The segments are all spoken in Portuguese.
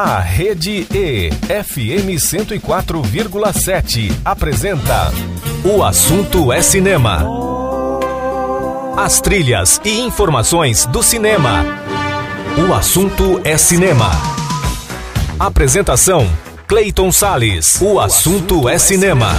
A Rede E, FM 104,7, apresenta O Assunto é Cinema. As trilhas e informações do cinema. O Assunto é Cinema. Apresentação: Clayton Sales. O Assunto é Cinema.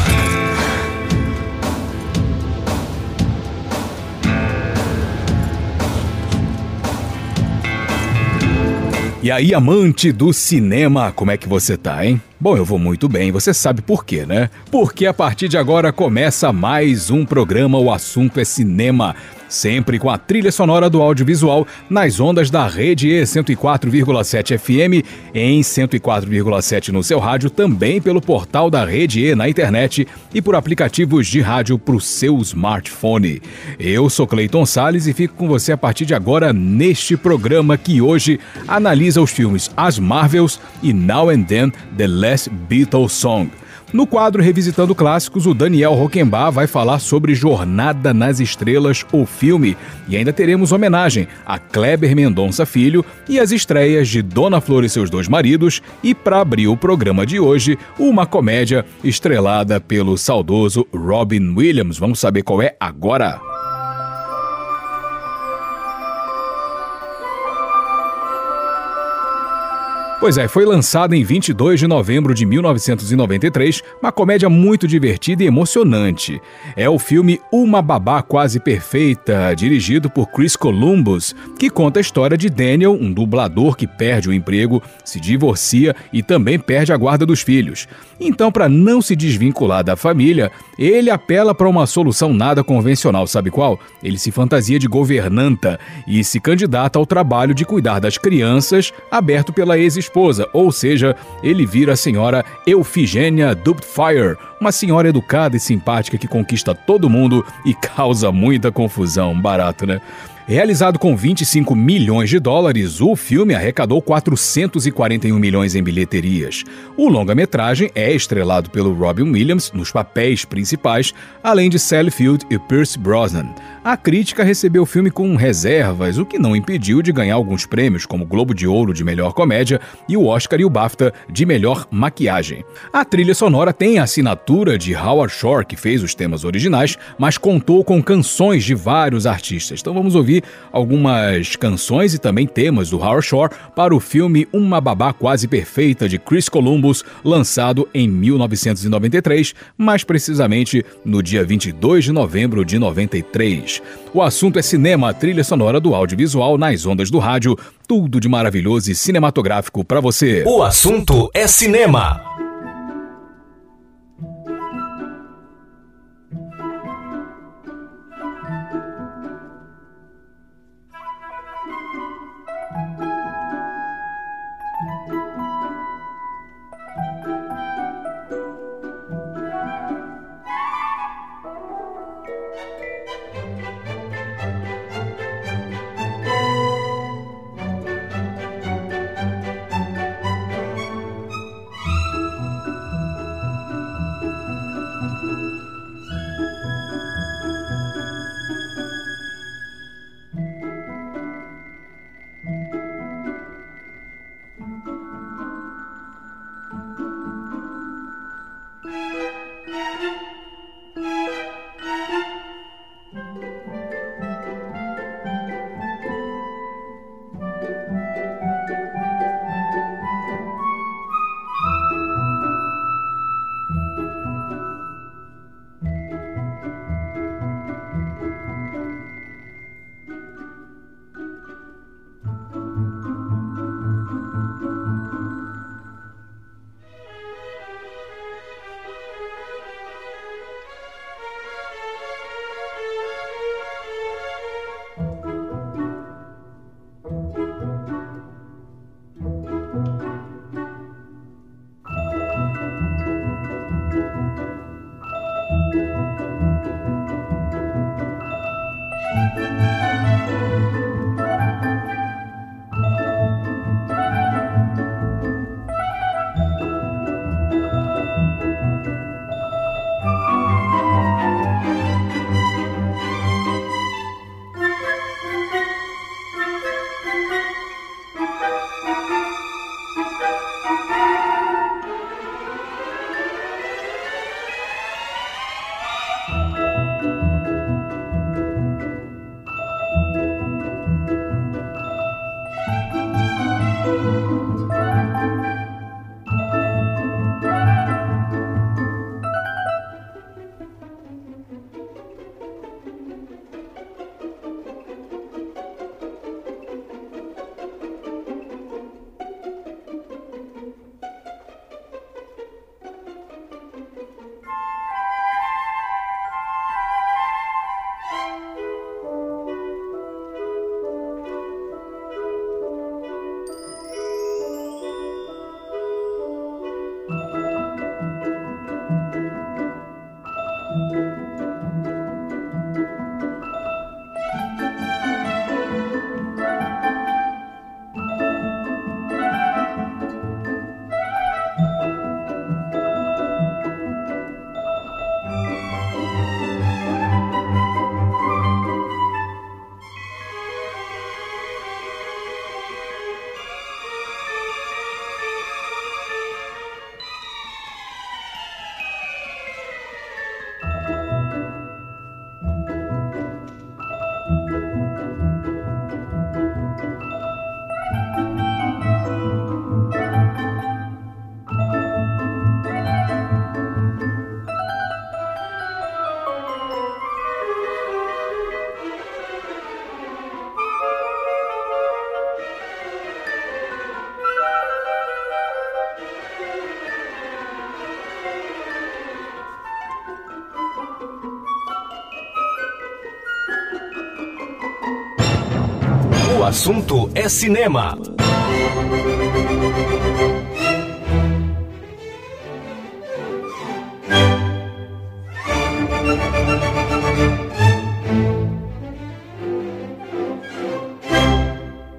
E aí, amante do cinema, como é que você tá, hein? Bom, eu vou muito bem, você sabe por quê, né? Porque a partir de agora começa mais um programa O Assunto é Cinema sempre com a trilha sonora do audiovisual nas ondas da rede E 104,7 FM, em 104,7 no seu rádio, também pelo portal da rede E na internet e por aplicativos de rádio para o seu smartphone. Eu sou Cleiton Sales e fico com você a partir de agora neste programa que hoje analisa os filmes As Marvels e Now and Then The Last Beatles Song. No quadro Revisitando Clássicos, o Daniel Roquembar vai falar sobre Jornada nas Estrelas, o filme, e ainda teremos homenagem a Kleber Mendonça Filho e as estreias de Dona Flor e seus dois maridos, e para abrir o programa de hoje, uma comédia estrelada pelo saudoso Robin Williams. Vamos saber qual é agora. Pois é, foi lançada em 22 de novembro de 1993, uma comédia muito divertida e emocionante. É o filme Uma Babá Quase Perfeita, dirigido por Chris Columbus, que conta a história de Daniel, um dublador que perde o emprego, se divorcia e também perde a guarda dos filhos. Então, para não se desvincular da família, ele apela para uma solução nada convencional, sabe qual? Ele se fantasia de governanta e se candidata ao trabalho de cuidar das crianças, aberto pela ex-esposa, ou seja, ele vira a senhora Eufigênia Dubfire, uma senhora educada e simpática que conquista todo mundo e causa muita confusão. Barato, né? Realizado com 25 milhões de dólares, o filme arrecadou 441 milhões em bilheterias. O longa-metragem é estrelado pelo Robin Williams nos papéis principais, além de Sally Field e Pierce Brosnan. A crítica recebeu o filme com reservas, o que não impediu de ganhar alguns prêmios, como o Globo de Ouro de Melhor Comédia e o Oscar e o BAFTA de Melhor Maquiagem. A trilha sonora tem a assinatura de Howard Shore, que fez os temas originais, mas contou com canções de vários artistas. Então vamos ouvir algumas canções e também temas do Howard Shore para o filme Uma Babá Quase Perfeita de Chris Columbus, lançado em 1993, mais precisamente no dia 22 de novembro de 93. O assunto é cinema, trilha sonora do audiovisual nas ondas do rádio, tudo de maravilhoso e cinematográfico para você. O assunto é cinema. Assunto é cinema.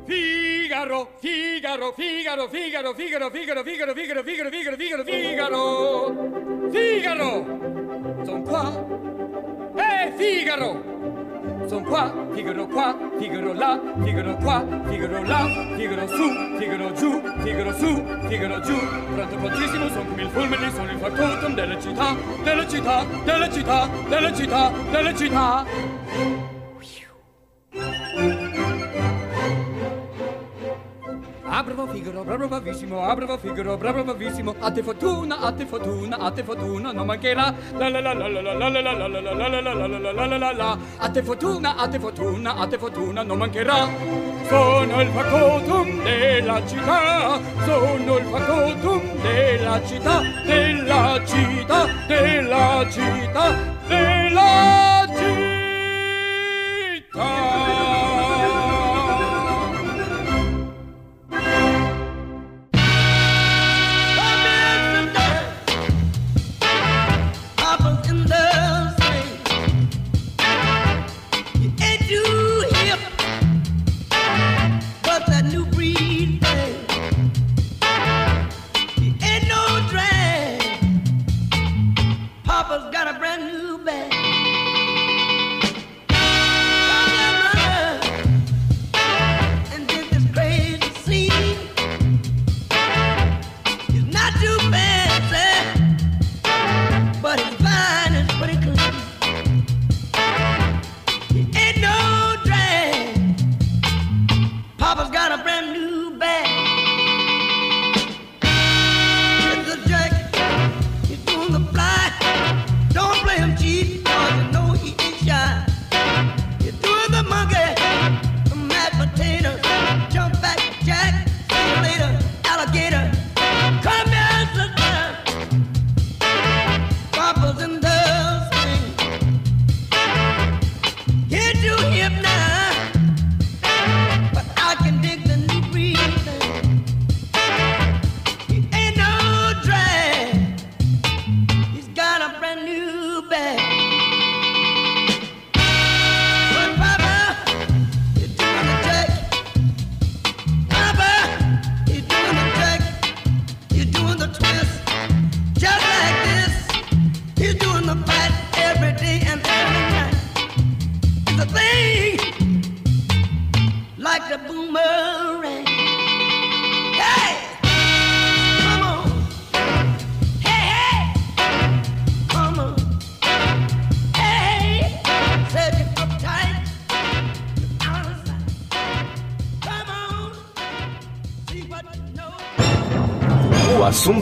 Figaro, Figaro, Figaro, Figaro, Figaro, Figaro, Figaro, Figaro, Figaro, Figaro, Figaro, Figaro. Son qua. Eh, Figaro. Son qua, Figaro qua, Figaro là, Figaro qua, Figaro là, Figaro su, Figaro giù, Figaro su, Figaro giù. Pronto prontissimo, son come il fulmine, sono il factotum delle città, delle città, delle città, delle città, delle città. Bravo Figaro, bravo bravissimo, ah bravo Figaro, bravo bravissimo, a te fortuna, a te fortuna, a te fortuna, non mancherà, la la la la la la la la la la la la la la la la la la la a te fortuna, a te fortuna, a te fortuna, non mancherà. Sono il facotum della città, sono il facotum della città, della città, della città, della città.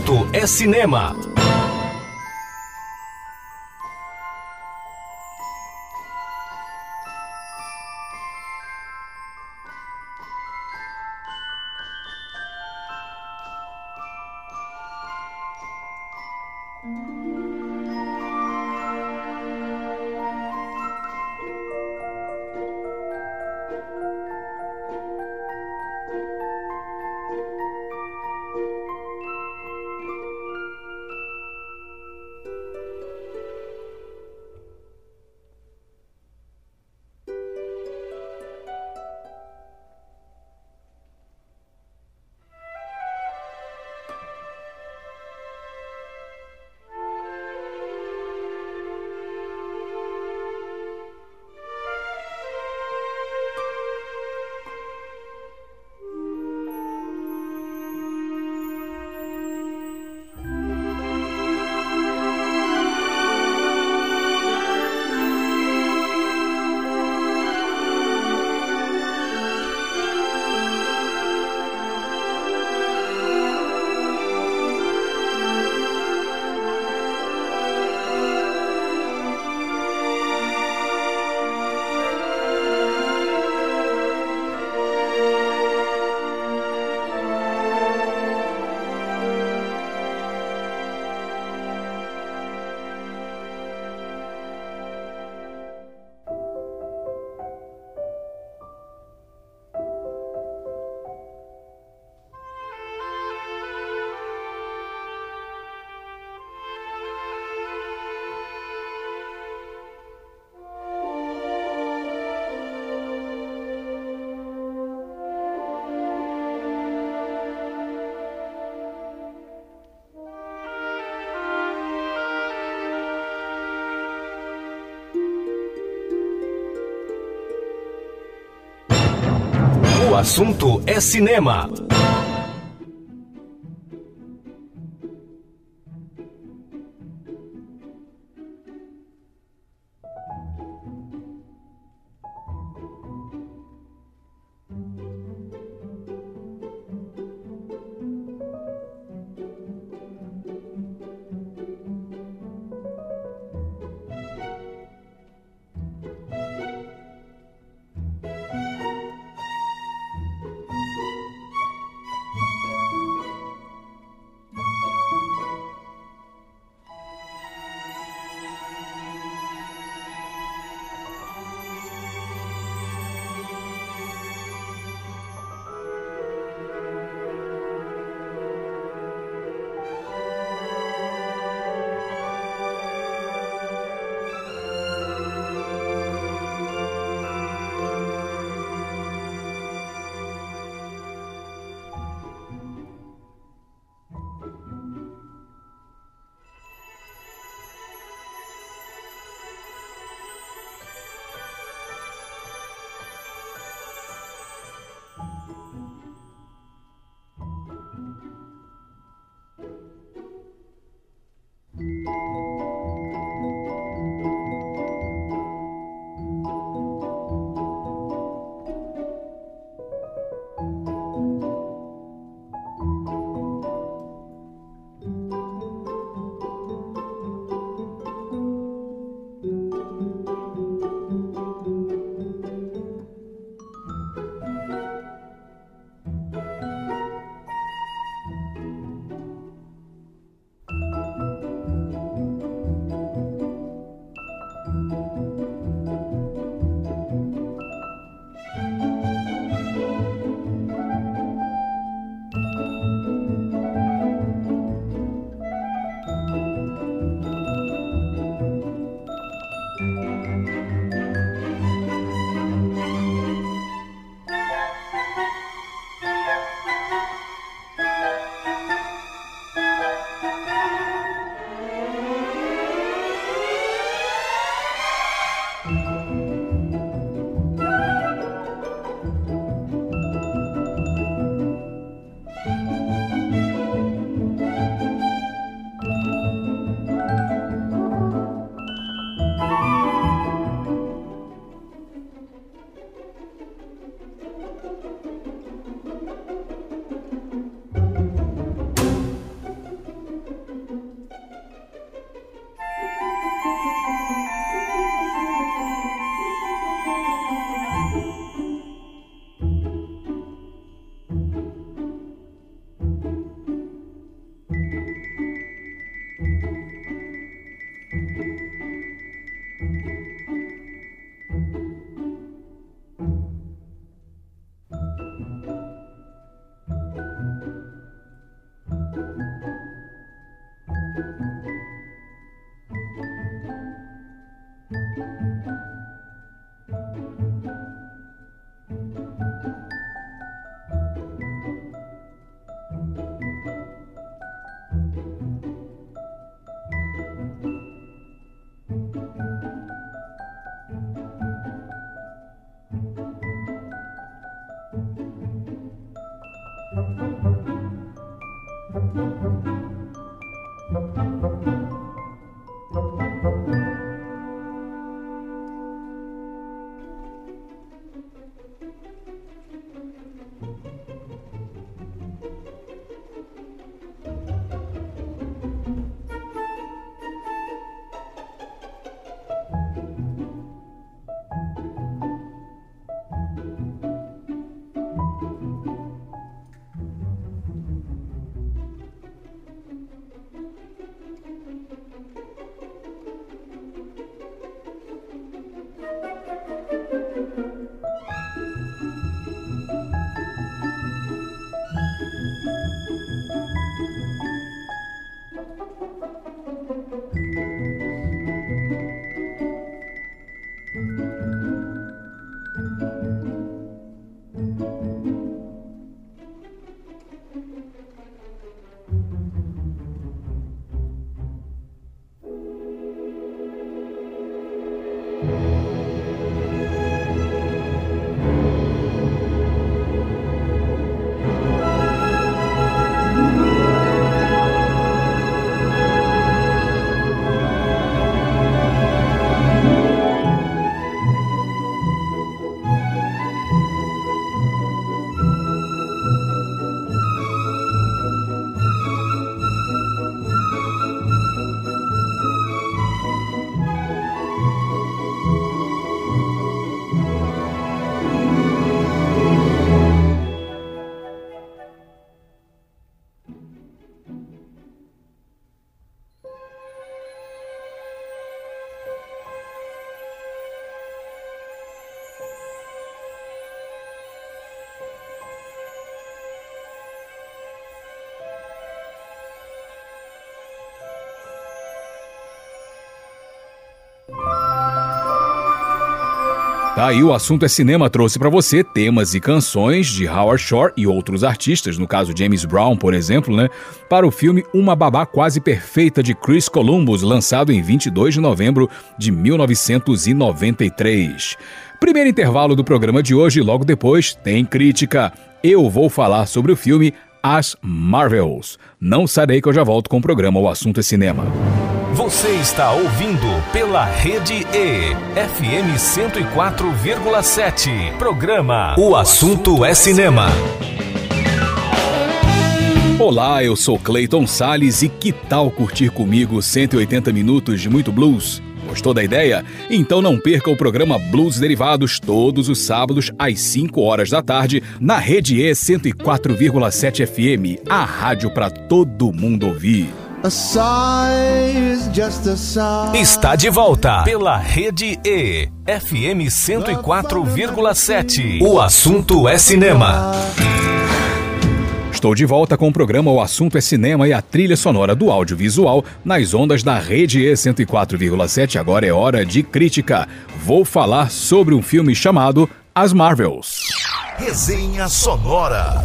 Assunto é cinema. Assunto é cinema. Tá aí o assunto é cinema trouxe para você temas e canções de Howard Shore e outros artistas, no caso James Brown, por exemplo, né, para o filme Uma Babá Quase Perfeita de Chris Columbus, lançado em 22 de novembro de 1993. Primeiro intervalo do programa de hoje, logo depois tem crítica. Eu vou falar sobre o filme As Marvels. Não sarei que eu já volto com o programa O Assunto é Cinema. Você está ouvindo pela Rede E, FM 104,7. Programa O Assunto é Cinema. Olá, eu sou Clayton Sales e que tal curtir comigo 180 minutos de muito blues? Gostou da ideia? Então não perca o programa Blues Derivados todos os sábados às 5 horas da tarde na Rede E 104,7 FM, a rádio para todo mundo ouvir. Está de volta pela Rede E, FM 104,7. O assunto é cinema. Estou de volta com o programa O Assunto é Cinema e a trilha sonora do audiovisual nas ondas da Rede E 104,7. Agora é hora de crítica. Vou falar sobre um filme chamado As Marvels. Resenha Sonora.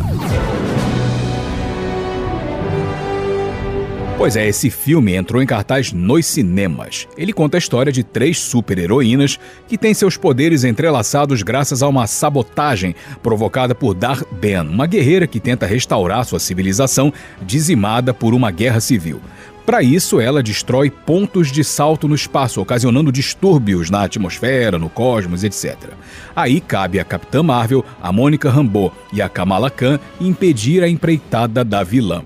Pois é, esse filme entrou em cartaz nos cinemas. Ele conta a história de três super-heroínas que têm seus poderes entrelaçados graças a uma sabotagem provocada por Dar Ben, uma guerreira que tenta restaurar sua civilização dizimada por uma guerra civil. Para isso, ela destrói pontos de salto no espaço, ocasionando distúrbios na atmosfera, no cosmos, etc. Aí cabe a Capitã Marvel, a Mônica Rambeau e a Kamala Khan impedir a empreitada da vilã.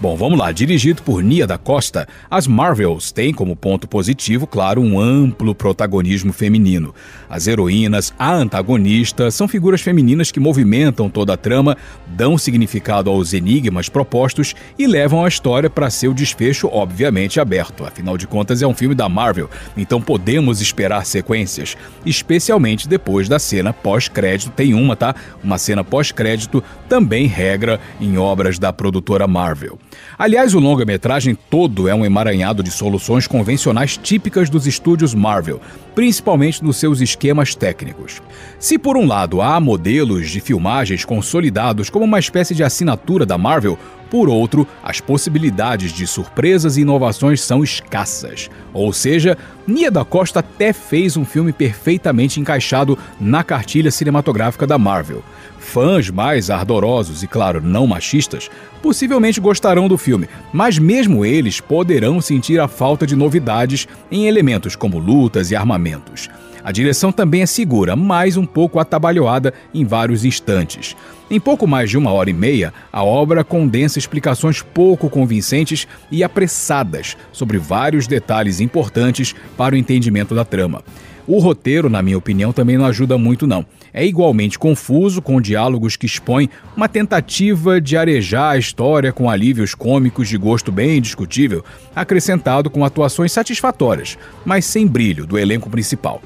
Bom, vamos lá. Dirigido por Nia da Costa, as Marvels têm como ponto positivo, claro, um amplo protagonismo feminino. As heroínas, a antagonista, são figuras femininas que movimentam toda a trama, dão significado aos enigmas propostos e levam a história para seu desfecho, obviamente, aberto. Afinal de contas, é um filme da Marvel, então podemos esperar sequências, especialmente depois da cena pós-crédito. Tem uma, tá? Uma cena pós-crédito também regra em obras da produtora Marvel. Aliás, o longa-metragem todo é um emaranhado de soluções convencionais típicas dos estúdios Marvel, principalmente nos seus esquemas técnicos. Se por um lado há modelos de filmagens consolidados como uma espécie de assinatura da Marvel, por outro, as possibilidades de surpresas e inovações são escassas. Ou seja, Nia da Costa até fez um filme perfeitamente encaixado na cartilha cinematográfica da Marvel. Fãs mais ardorosos e, claro, não machistas, possivelmente gostarão do filme, mas mesmo eles poderão sentir a falta de novidades em elementos como lutas e armamentos. A direção também é segura, mas um pouco atabalhoada em vários instantes. Em pouco mais de uma hora e meia, a obra condensa explicações pouco convincentes e apressadas sobre vários detalhes importantes para o entendimento da trama. O roteiro, na minha opinião, também não ajuda muito, não. É igualmente confuso, com diálogos que expõem uma tentativa de arejar a história com alívios cômicos de gosto bem discutível, acrescentado com atuações satisfatórias, mas sem brilho do elenco principal.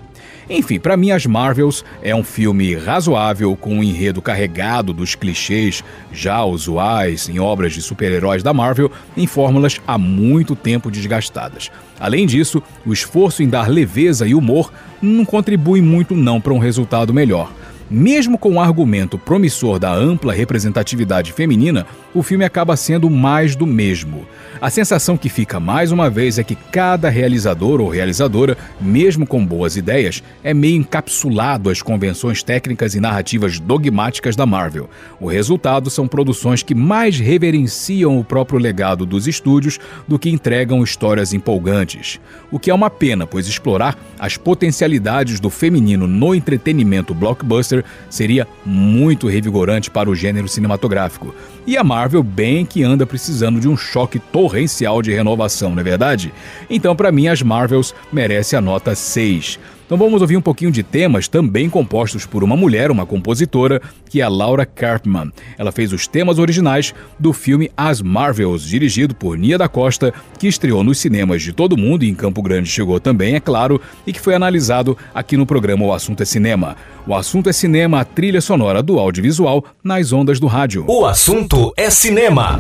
Enfim, para mim, As Marvels é um filme razoável, com um enredo carregado dos clichês já usuais em obras de super-heróis da Marvel, em fórmulas há muito tempo desgastadas. Além disso, o esforço em dar leveza e humor não contribui muito não para um resultado melhor. Mesmo com o argumento promissor da ampla representatividade feminina, o filme acaba sendo mais do mesmo. A sensação que fica mais uma vez é que cada realizador ou realizadora, mesmo com boas ideias, é meio encapsulado às convenções técnicas e narrativas dogmáticas da Marvel. O resultado são produções que mais reverenciam o próprio legado dos estúdios do que entregam histórias empolgantes. O que é uma pena, pois explorar as potencialidades do feminino no entretenimento blockbuster seria muito revigorante para o gênero cinematográfico. E a Marvel bem que anda precisando de um choque torrencial de renovação, não é verdade? Então, para mim, as Marvels merece a nota 6. Então vamos ouvir um pouquinho de temas também compostos por uma mulher, uma compositora, que é a Laura Karpman. Ela fez os temas originais do filme As Marvels, dirigido por Nia da Costa, que estreou nos cinemas de todo mundo e em Campo Grande chegou também, é claro, e que foi analisado aqui no programa O Assunto é Cinema. O assunto é cinema, a trilha sonora do audiovisual nas ondas do rádio. O assunto é cinema.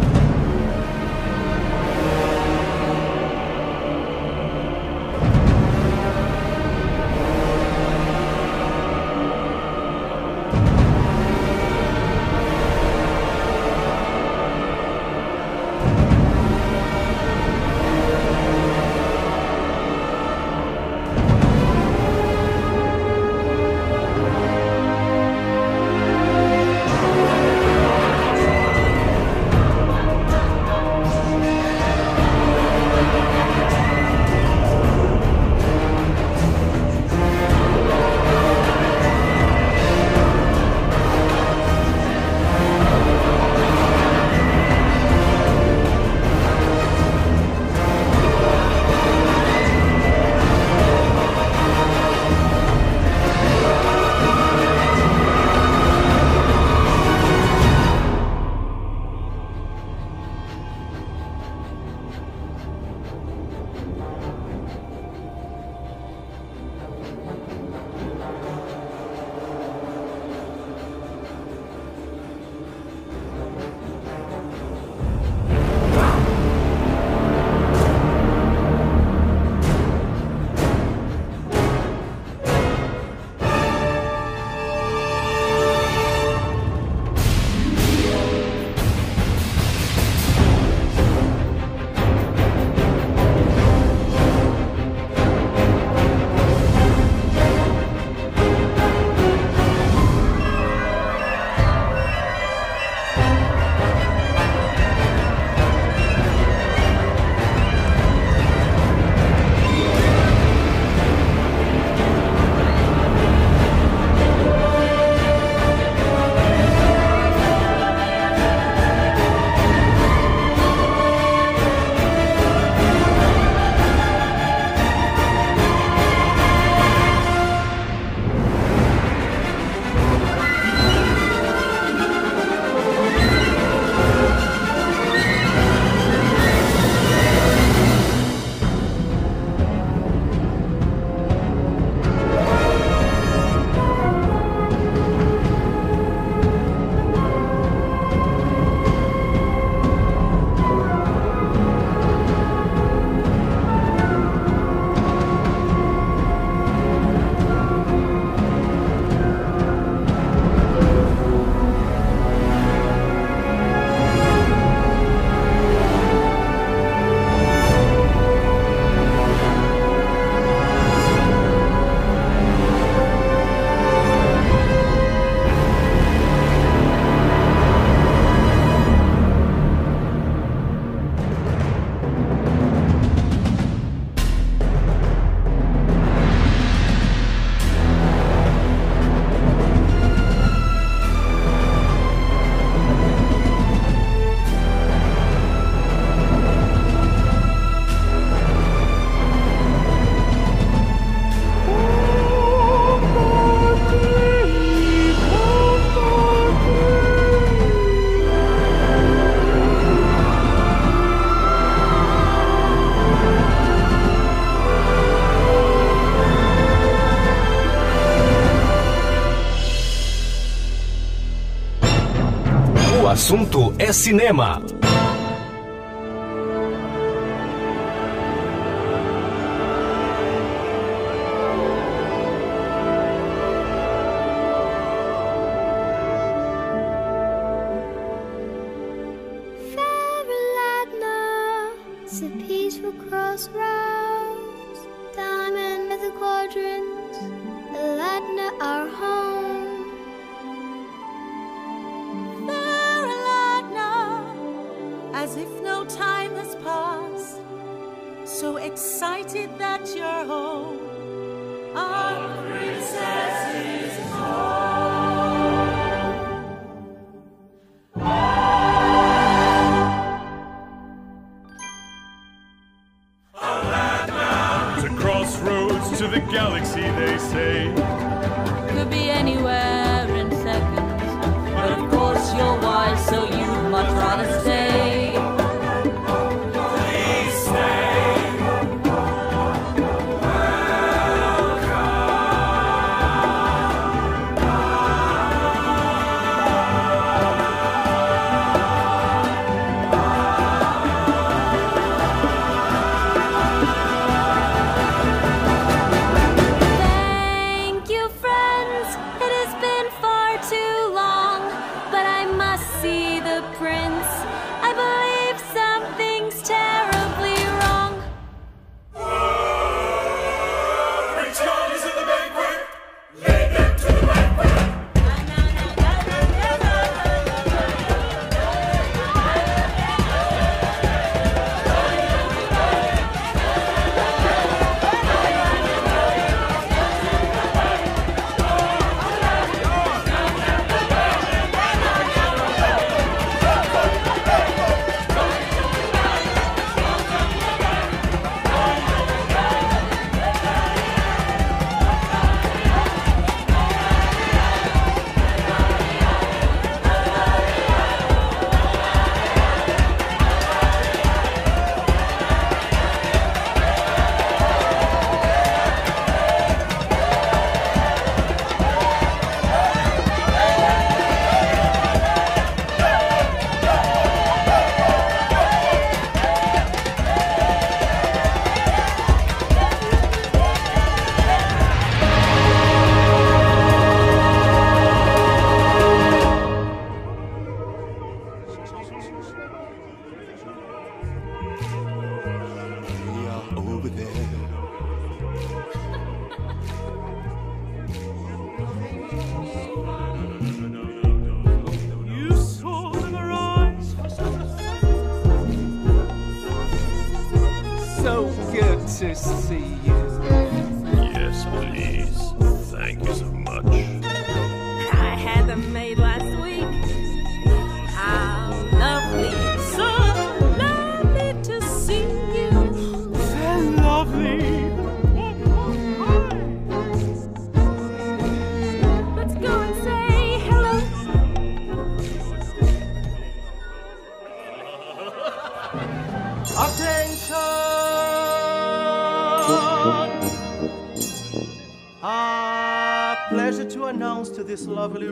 Assunto é cinema. Lovely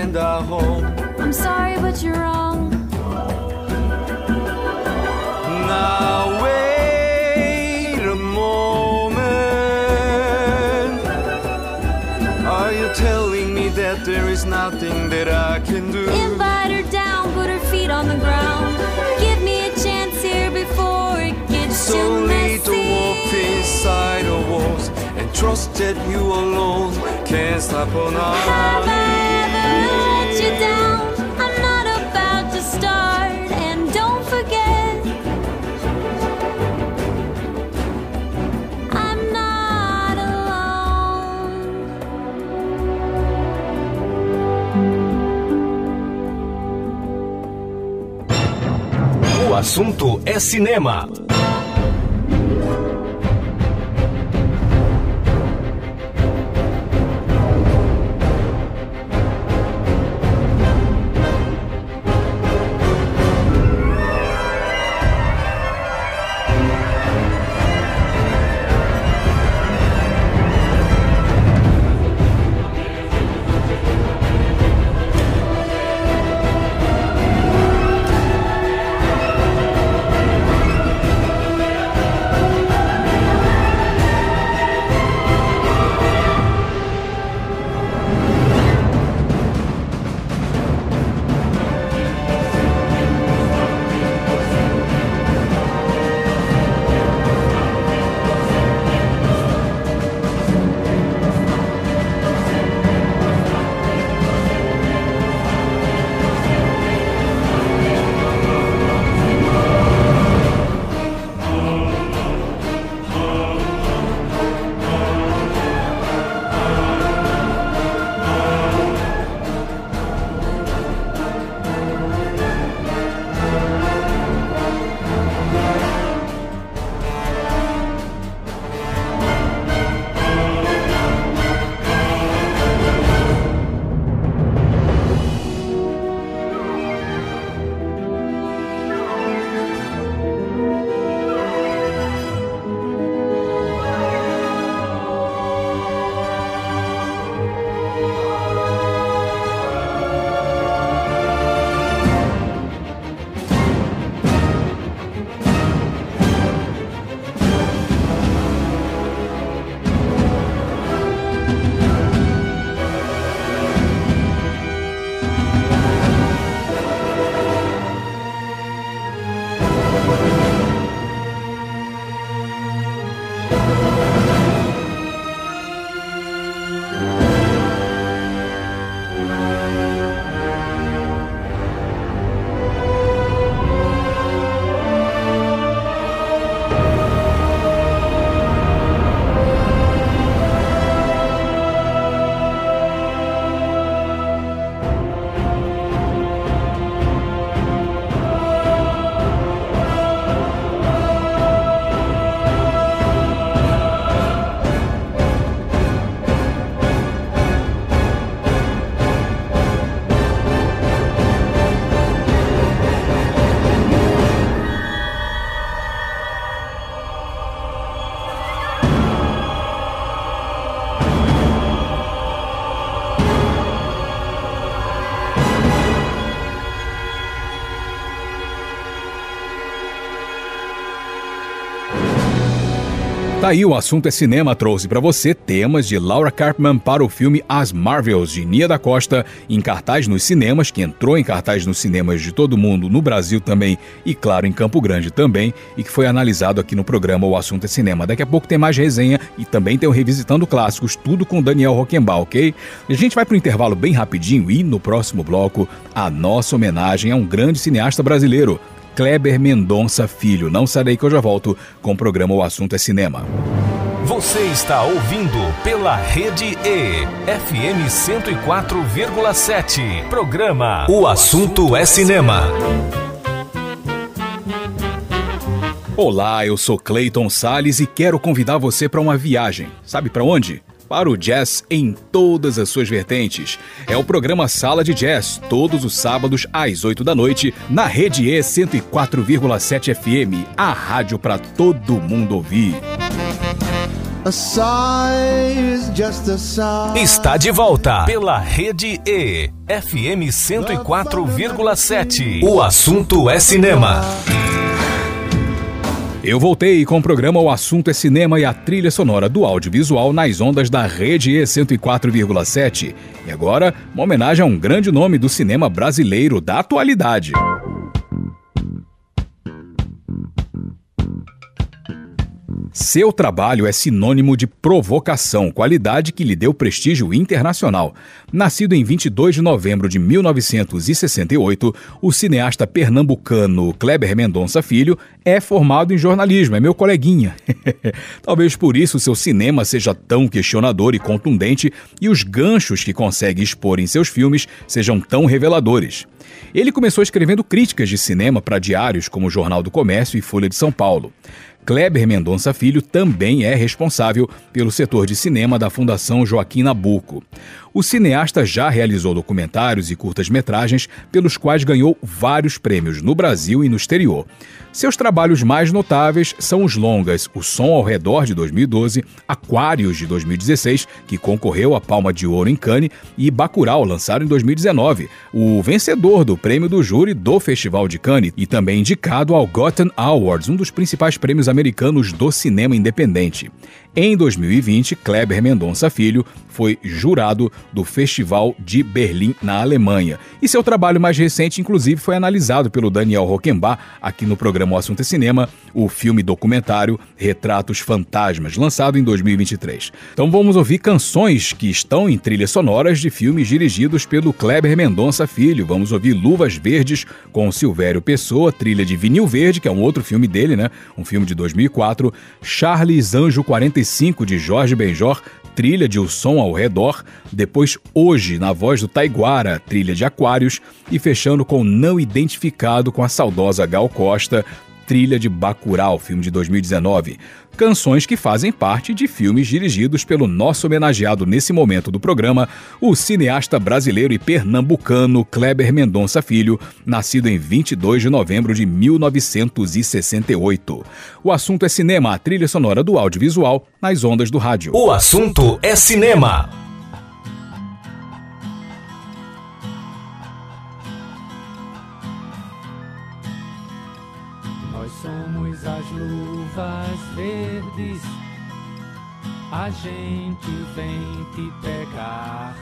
defend our home. I'm sorry, but you're wrong. Now wait a moment. Are you telling me that there is nothing that I can do? Invite her down, put her feet on the ground. Give me a chance here before it gets So too the wolf messy. inside the walls and trust that you alone can stop on our assunto é cinema. Tá aí, o assunto é cinema trouxe para você temas de Laura Carpman para o filme As Marvels de Nia da Costa, em cartaz nos cinemas, que entrou em cartaz nos cinemas de todo mundo, no Brasil também e claro em Campo Grande também, e que foi analisado aqui no programa O Assunto é Cinema. Daqui a pouco tem mais resenha e também tem o Revisitando Clássicos, tudo com Daniel Roquembar, ok? A gente vai para o intervalo bem rapidinho e no próximo bloco a nossa homenagem a um grande cineasta brasileiro. Kleber Mendonça Filho. Não daí que eu já volto com o programa O Assunto é Cinema. Você está ouvindo pela Rede E, FM 104,7. Programa O Assunto é Cinema. Olá, eu sou Clayton Sales e quero convidar você para uma viagem. Sabe para onde? Para o jazz em todas as suas vertentes. É o programa Sala de Jazz, todos os sábados às 8 da noite, na Rede E 104,7 FM, a rádio para todo mundo ouvir. Está de volta pela Rede E, FM 104,7. O assunto é cinema. Eu voltei com o programa O Assunto é Cinema e a trilha sonora do audiovisual nas ondas da Rede E 104,7. E agora, uma homenagem a um grande nome do cinema brasileiro da atualidade. Seu trabalho é sinônimo de provocação, qualidade que lhe deu prestígio internacional. Nascido em 22 de novembro de 1968, o cineasta pernambucano Kleber Mendonça Filho é formado em jornalismo, é meu coleguinha. Talvez por isso seu cinema seja tão questionador e contundente e os ganchos que consegue expor em seus filmes sejam tão reveladores. Ele começou escrevendo críticas de cinema para diários como o Jornal do Comércio e Folha de São Paulo. Kleber Mendonça Filho também é responsável pelo setor de cinema da Fundação Joaquim Nabuco. O cineasta já realizou documentários e curtas-metragens pelos quais ganhou vários prêmios no Brasil e no exterior. Seus trabalhos mais notáveis são os longas O Som ao Redor de 2012, Aquários de 2016, que concorreu à Palma de Ouro em Cannes, e Bacurau, lançado em 2019, o vencedor do prêmio do júri do Festival de Cannes e também indicado ao Gotham Awards, um dos principais prêmios americanos do cinema independente. Em 2020, Kleber Mendonça Filho foi jurado do Festival de Berlim, na Alemanha. E seu trabalho mais recente, inclusive, foi analisado pelo Daniel Rockenbach aqui no programa O Assunto é Cinema, o filme documentário Retratos Fantasmas, lançado em 2023. Então vamos ouvir canções que estão em trilhas sonoras de filmes dirigidos pelo Kleber Mendonça Filho. Vamos ouvir Luvas Verdes com Silvério Pessoa, trilha de Vinil Verde, que é um outro filme dele, né? Um filme de 2004. Charles Anjo 45 de Jorge Benjor, trilha de O Som ao Redor, depois Hoje, na voz do Taiguara, trilha de Aquários, e fechando com Não Identificado com a saudosa Gal Costa, trilha de Bacurau, filme de 2019. Canções que fazem parte de filmes dirigidos pelo nosso homenageado nesse momento do programa, o cineasta brasileiro e pernambucano Kleber Mendonça Filho, nascido em 22 de novembro de 1968. O assunto é cinema, a trilha sonora do audiovisual nas ondas do rádio. O assunto é cinema. A gente vem te pegar.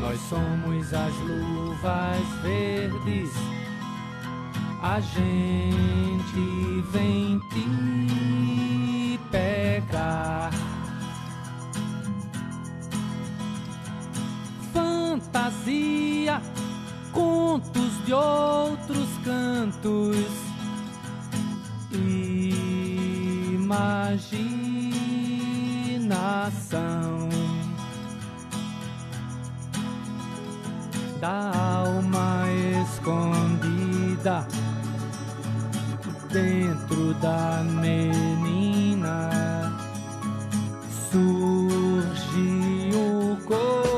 Nós somos as luvas verdes, a gente vem te pegar. Fantasia, contos de outros cantos imaginação da alma escondida dentro da menina surge o coração.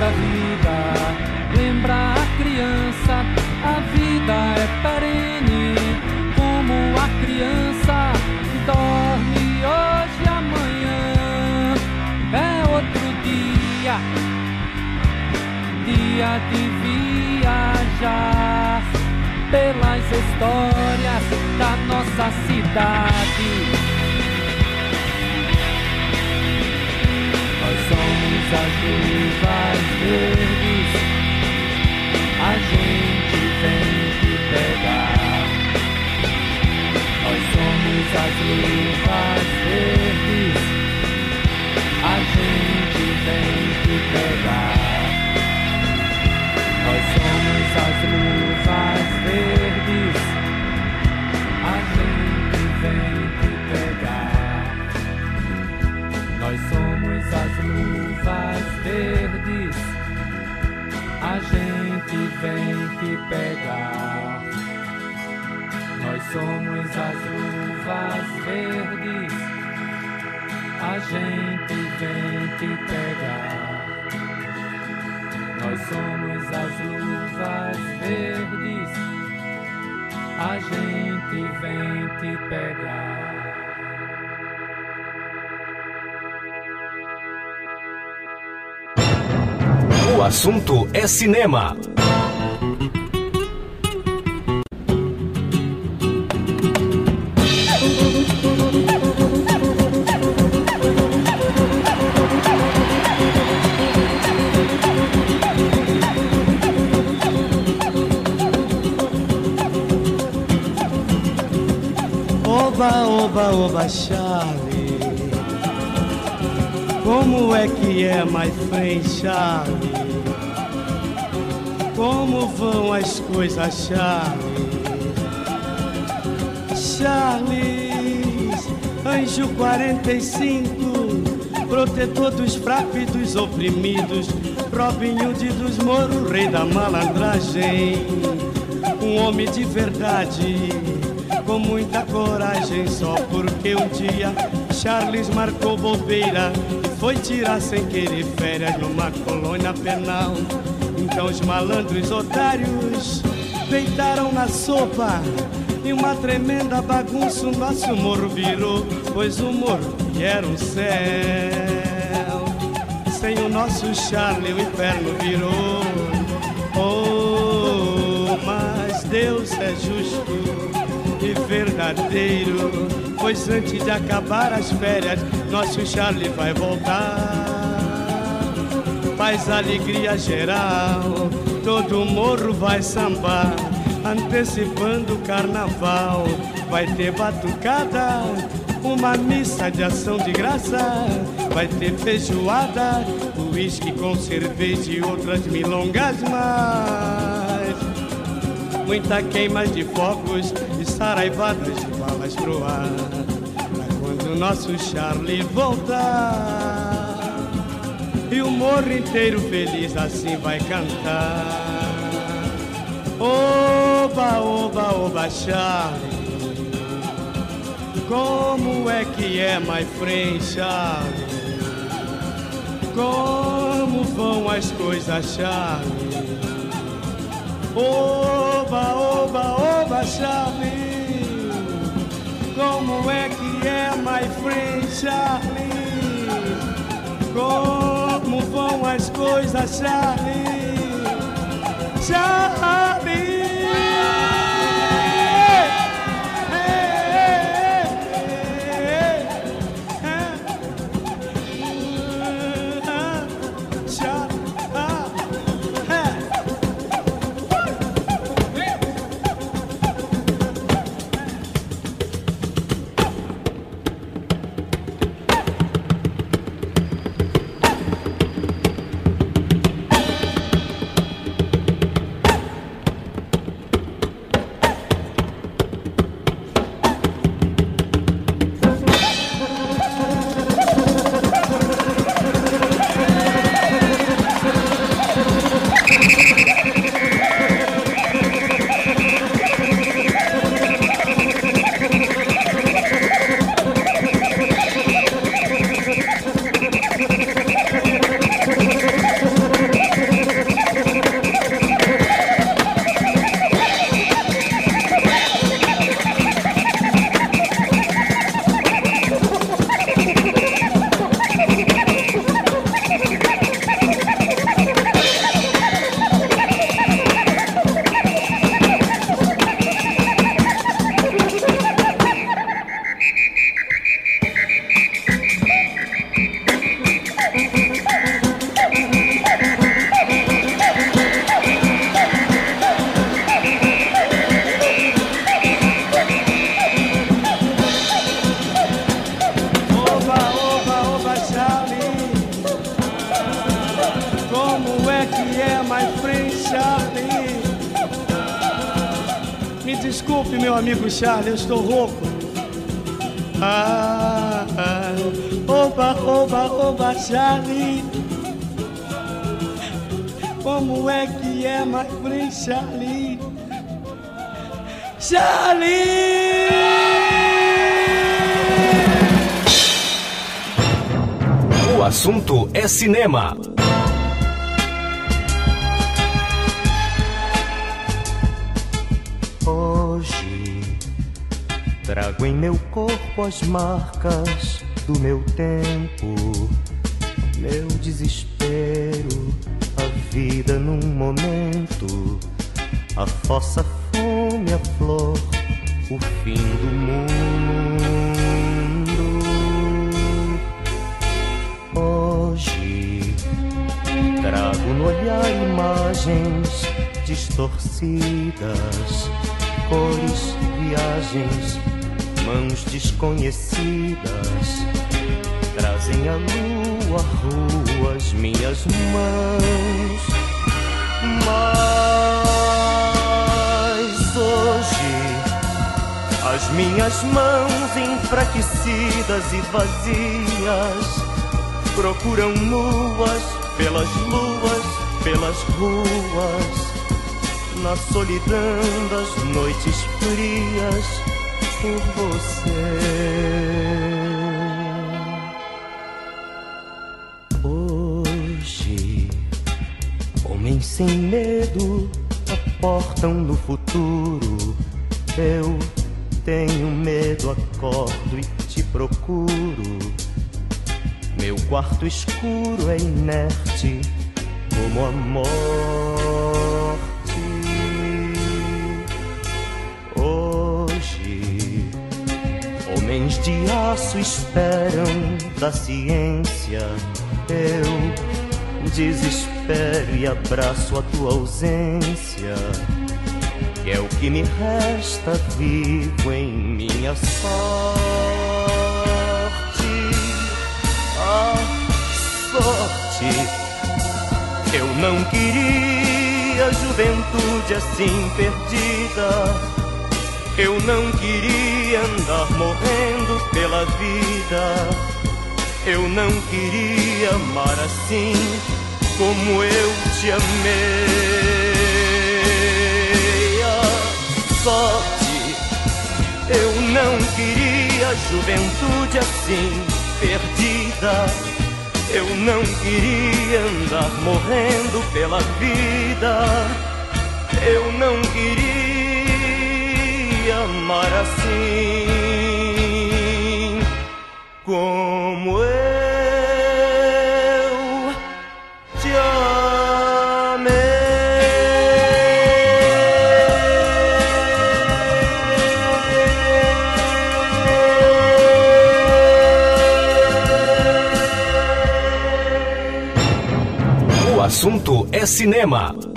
Da vida lembra a criança. A vida é perene, como a criança dorme hoje amanhã. É outro dia, dia de viajar pelas histórias da nossa cidade. Somos as luvas verdes, a gente vem te pegar. Nós somos as luvas verdes, a gente vem te pegar. Nós somos as luvas verdes, a gente vem te pegar. Nós somos as luvas verdes, a gente vem te pegar. Nós somos as luvas verdes, a gente vem te pegar. O assunto é cinema. Oba, oba, oba, Charlie. Como é que é, my friend Charlie? Como vão as coisas, Charlie? Charles, anjo 45, protetor dos fracos e dos oprimidos, Robin Hood dos moros, rei da malandragem, um homem de verdade, com muita coragem, só porque um dia Charles marcou bobeira e foi tirar sem querer férias numa colônia penal. Então os malandros otários deitaram na sopa e uma tremenda bagunça o nosso morro virou, pois o morro era um céu. Sem o nosso Charlie o inferno virou. Oh, mas Deus é justo e verdadeiro, pois antes de acabar as férias, nosso Charlie vai voltar. Faz alegria geral, todo morro vai sambar, antecipando o carnaval. Vai ter batucada, uma missa de ação de graça, vai ter feijoada, uísque com cerveja e outras milongas mais muita queima de fogos e saraivadas de balas pro ar. Pra quando o nosso Charlie voltar, e o morro inteiro feliz assim vai cantar. Oba, oba, oba, Charlie. Como é que é, my friend Charlie? Como vão as coisas, Charlie? Oba, oba, oba, Charlie. Como é que é, my friend Charlie? Como vão as coisas, Charlie? Charlie! Assunto é cinema. Hoje trago em meu corpo as marcas do meu tempo, meu desespero, a vida num momento, a fossa, distorcidas, cores, viagens, mãos desconhecidas trazem a lua, ruas, minhas mãos. Mas hoje as minhas mãos enfraquecidas e vazias procuram nuas pelas luas, pelas ruas, na solidão das noites frias por você. Hoje, homens sem medo aportam no futuro. Eu tenho medo, acordo e te procuro. Meu quarto escuro é inerte como a morte. Homens de aço esperam da ciência. Eu desespero e abraço a tua ausência. Que é o que me resta vivo em minha sorte. A sorte. Eu não queria juventude assim perdida. Eu não queria andar morrendo pela vida. Eu não queria amar assim como eu te amei. A sorte. Eu não queria juventude assim perdida. Eu não queria andar morrendo pela vida. Eu não queria amar assim como eu te O assunto é cinema.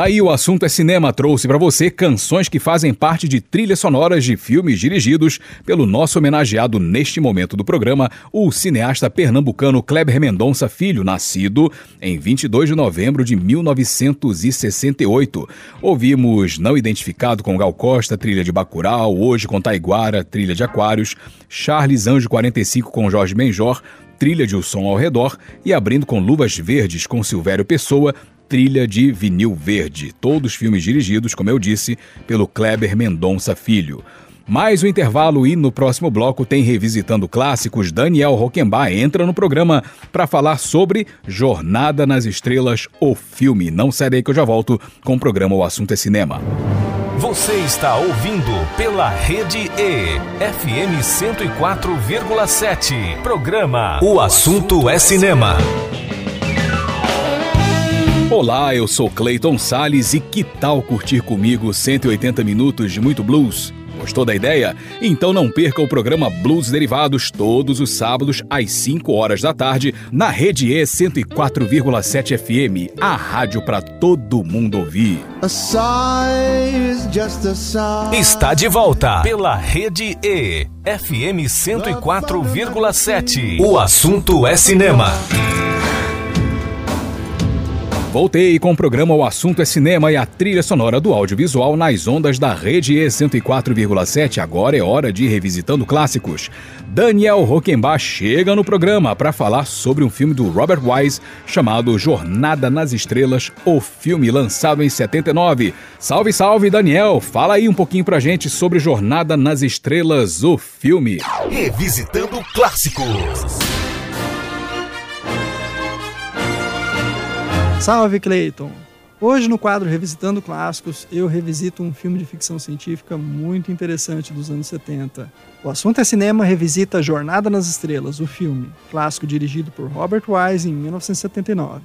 Daí o assunto é cinema trouxe para você canções que fazem parte de trilhas sonoras de filmes dirigidos pelo nosso homenageado neste momento do programa, o cineasta pernambucano Kleber Mendonça Filho, nascido em 22 de novembro de 1968. Ouvimos Não Identificado com Gal Costa, trilha de Bacurau, Hoje com Taiguara, trilha de Aquários, Charles Anjo 45 com Jorge Benjor, trilha de O Som ao Redor e abrindo com Luvas Verdes com Silvério Pessoa, trilha de vinil verde. Todos filmes dirigidos, como eu disse, pelo Kleber Mendonça Filho. Mais um intervalo e no próximo bloco tem Revisitando Clássicos. Daniel Roquembar entra no programa para falar sobre Jornada nas Estrelas, o filme. Não sai daí que eu já volto com o programa O Assunto é Cinema. Você está ouvindo pela Rede E, FM 104,7. Programa O Assunto é Cinema. Olá, eu sou Clayton Sales e que tal curtir comigo 180 minutos de muito blues? Gostou da ideia? Então não perca o programa Blues Derivados todos os sábados às 5 horas da tarde na Rede E 104,7 FM, a rádio para todo mundo ouvir. Está de volta pela Rede E, FM 104,7. O assunto é cinema. Voltei com o programa O Assunto é Cinema e a trilha sonora do audiovisual nas ondas da Rede E 104,7. Agora é hora de ir revisitando clássicos. Daniel Rockenbach chega no programa para falar sobre um filme do Robert Wise chamado Jornada nas Estrelas, o filme lançado em 79. Salve, salve, Daniel! Fala aí um pouquinho pra gente sobre Jornada nas Estrelas, o filme. Revisitando clássicos. Salve Clayton! Hoje no quadro Revisitando Clássicos, eu revisito um filme de ficção científica muito interessante dos anos 70. O assunto é cinema revisita Jornada nas Estrelas, o filme, clássico dirigido por Robert Wise em 1979.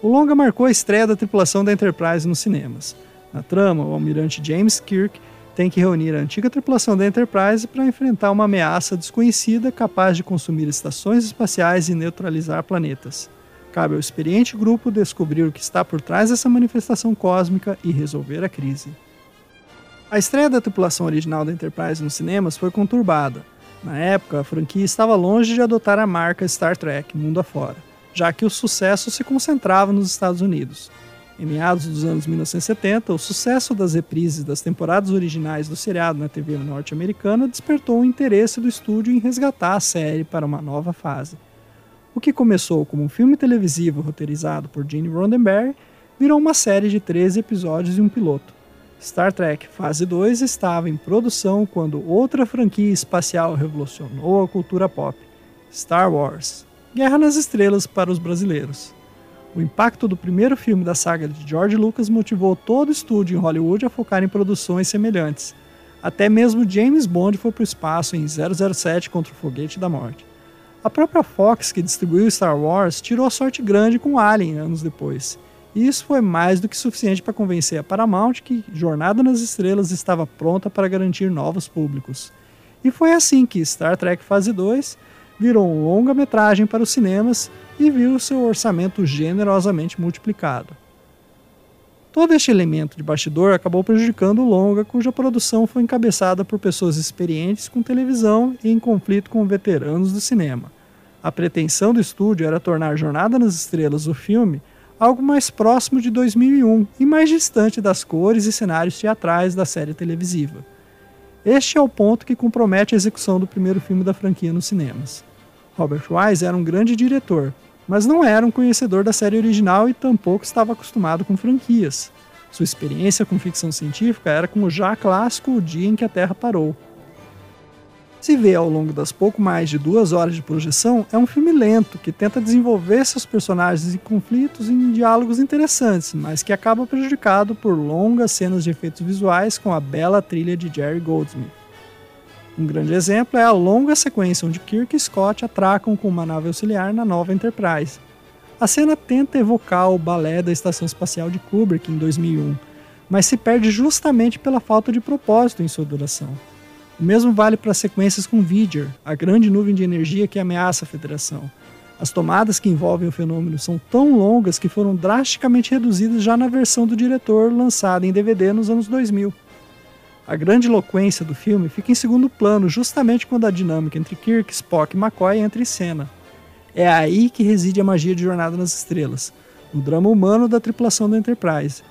O longa marcou a estreia da tripulação da Enterprise nos cinemas. Na trama, o almirante James Kirk tem que reunir a antiga tripulação da Enterprise para enfrentar uma ameaça desconhecida capaz de consumir estações espaciais e neutralizar planetas. Cabe ao experiente grupo descobrir o que está por trás dessa manifestação cósmica e resolver a crise. A estreia da tripulação original da Enterprise nos cinemas foi conturbada. Na época, a franquia estava longe de adotar a marca Star Trek mundo afora, já que o sucesso se concentrava nos Estados Unidos. Em meados dos anos 1970, o sucesso das reprises das temporadas originais do seriado na TV norte-americana despertou o interesse do estúdio em resgatar a série para uma nova fase. O que começou como um filme televisivo roteirizado por Gene Roddenberry virou uma série de 13 episódios e um piloto. Star Trek Fase 2 estava em produção quando outra franquia espacial revolucionou a cultura pop: Star Wars Guerra nas Estrelas para os brasileiros. O impacto do primeiro filme da saga de George Lucas motivou todo o estúdio em Hollywood a focar em produções semelhantes. Até mesmo James Bond foi para o espaço em 007 contra o Foguete da Morte. A própria Fox, que distribuiu Star Wars, tirou sorte grande com Alien anos depois. E isso foi mais do que suficiente para convencer a Paramount que Jornada nas Estrelas estava pronta para garantir novos públicos. E foi assim que Star Trek Fase 2 virou longa-metragem para os cinemas e viu seu orçamento generosamente multiplicado. Todo este elemento de bastidor acabou prejudicando o longa, cuja produção foi encabeçada por pessoas experientes com televisão e em conflito com veteranos do cinema. A pretensão do estúdio era tornar Jornada nas Estrelas, o filme, algo mais próximo de 2001 e mais distante das cores e cenários teatrais da série televisiva. Este é o ponto que compromete a execução do primeiro filme da franquia nos cinemas. Robert Wise era um grande diretor, mas não era um conhecedor da série original e tampouco estava acostumado com franquias. Sua experiência com ficção científica era com o já clássico O Dia em que a Terra Parou. Se vê ao longo das pouco mais de duas horas de projeção, é um filme lento que tenta desenvolver seus personagens em conflitos e em diálogos interessantes, mas que acaba prejudicado por longas cenas de efeitos visuais com a bela trilha de Jerry Goldsmith. Um grande exemplo é a longa sequência onde Kirk e Scott atracam com uma nave auxiliar na nova Enterprise. A cena tenta evocar o balé da Estação Espacial de Kubrick em 2001, mas se perde justamente pela falta de propósito em sua duração. O mesmo vale para as sequências com Vidger, a grande nuvem de energia que ameaça a Federação. As tomadas que envolvem o fenômeno são tão longas que foram drasticamente reduzidas já na versão do diretor lançada em DVD nos anos 2000. A grande eloquência do filme fica em segundo plano justamente quando a dinâmica entre Kirk, Spock e McCoy entra em cena. É aí que reside a magia de Jornada nas Estrelas, no drama humano da tripulação da Enterprise.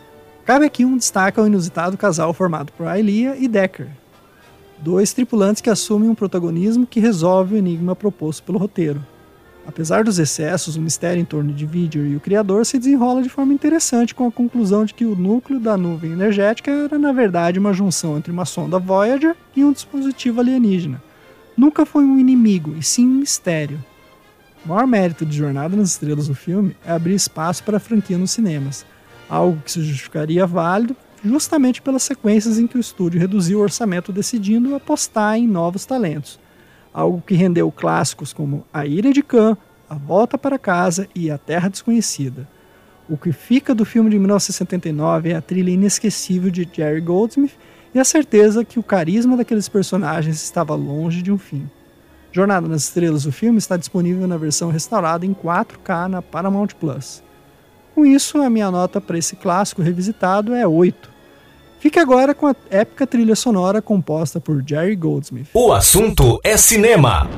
Cabe aqui um destaque ao inusitado casal formado por Aelia e Decker, dois tripulantes que assumem um protagonismo que resolve o enigma proposto pelo roteiro. Apesar dos excessos, o mistério em torno de Vidger e o Criador se desenrola de forma interessante com a conclusão de que o núcleo da nuvem energética era na verdade uma junção entre uma sonda Voyager e um dispositivo alienígena. Nunca foi um inimigo, e sim um mistério. O maior mérito de Jornada nas Estrelas do filme é abrir espaço para a franquia nos cinemas, algo que se justificaria válido justamente pelas sequências em que o estúdio reduziu o orçamento decidindo apostar em novos talentos algo que rendeu clássicos como A Ira de Khan, A Volta para Casa e A Terra Desconhecida. O que fica do filme de 1979 é a trilha inesquecível de Jerry Goldsmith e a certeza que o carisma daqueles personagens estava longe de um fim. Jornada nas Estrelas, o filme, está disponível na versão restaurada em 4K na Paramount Plus. Com isso, a minha nota para esse clássico revisitado é 8. Fique agora com a épica trilha sonora composta por Jerry Goldsmith. O assunto é cinema.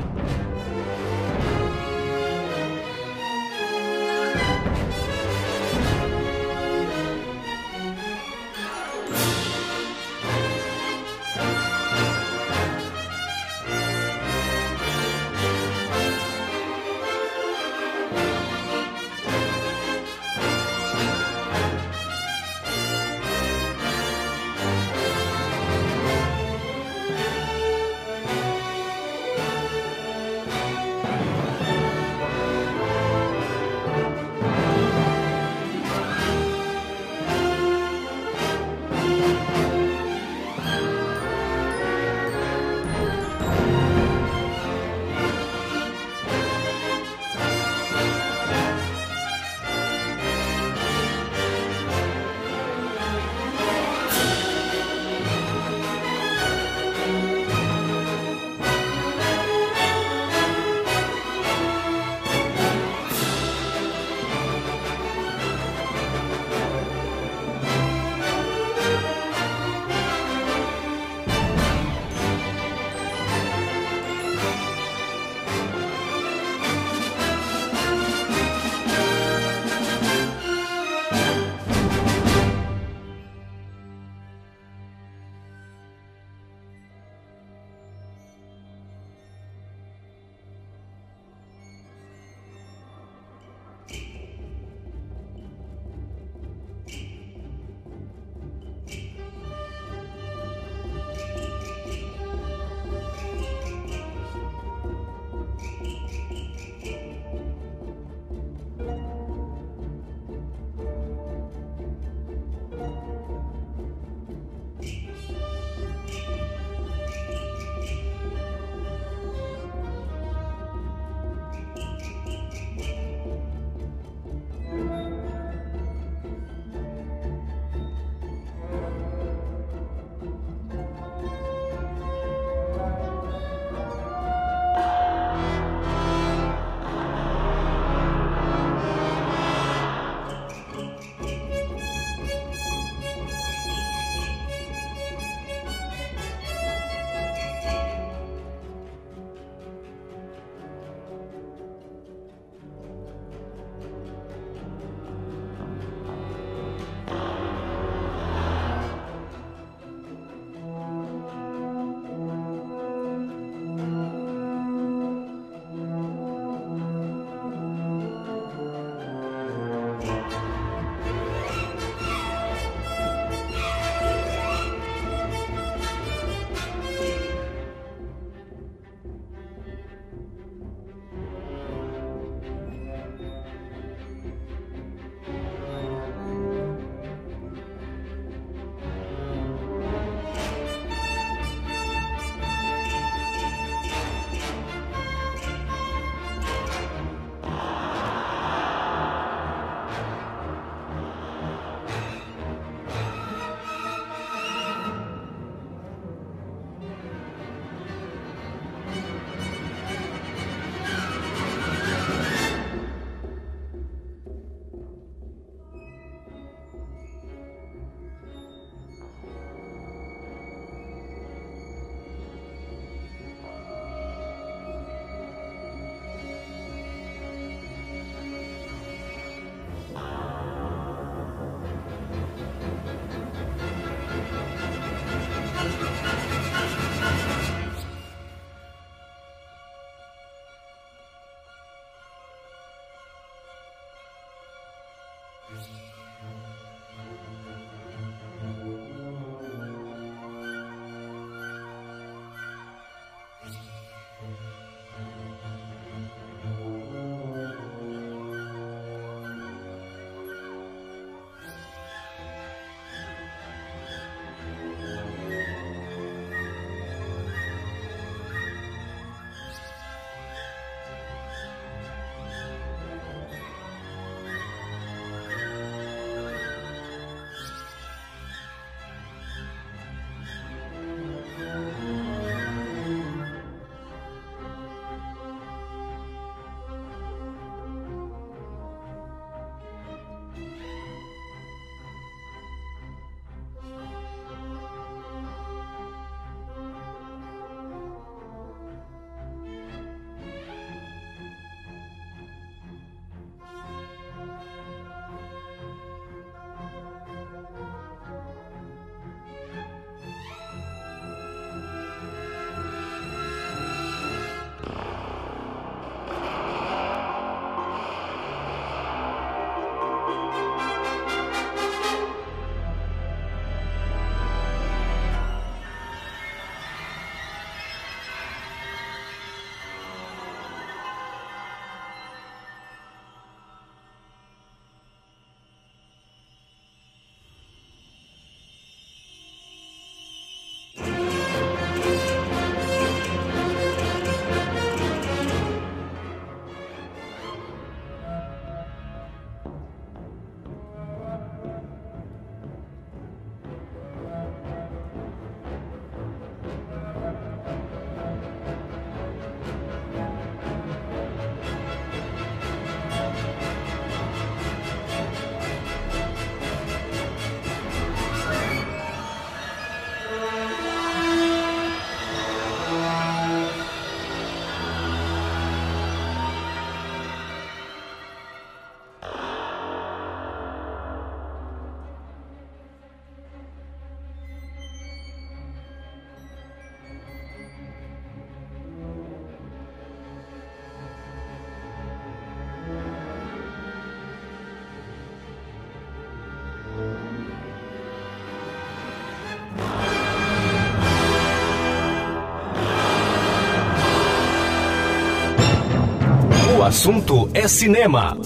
Assunto é cinema.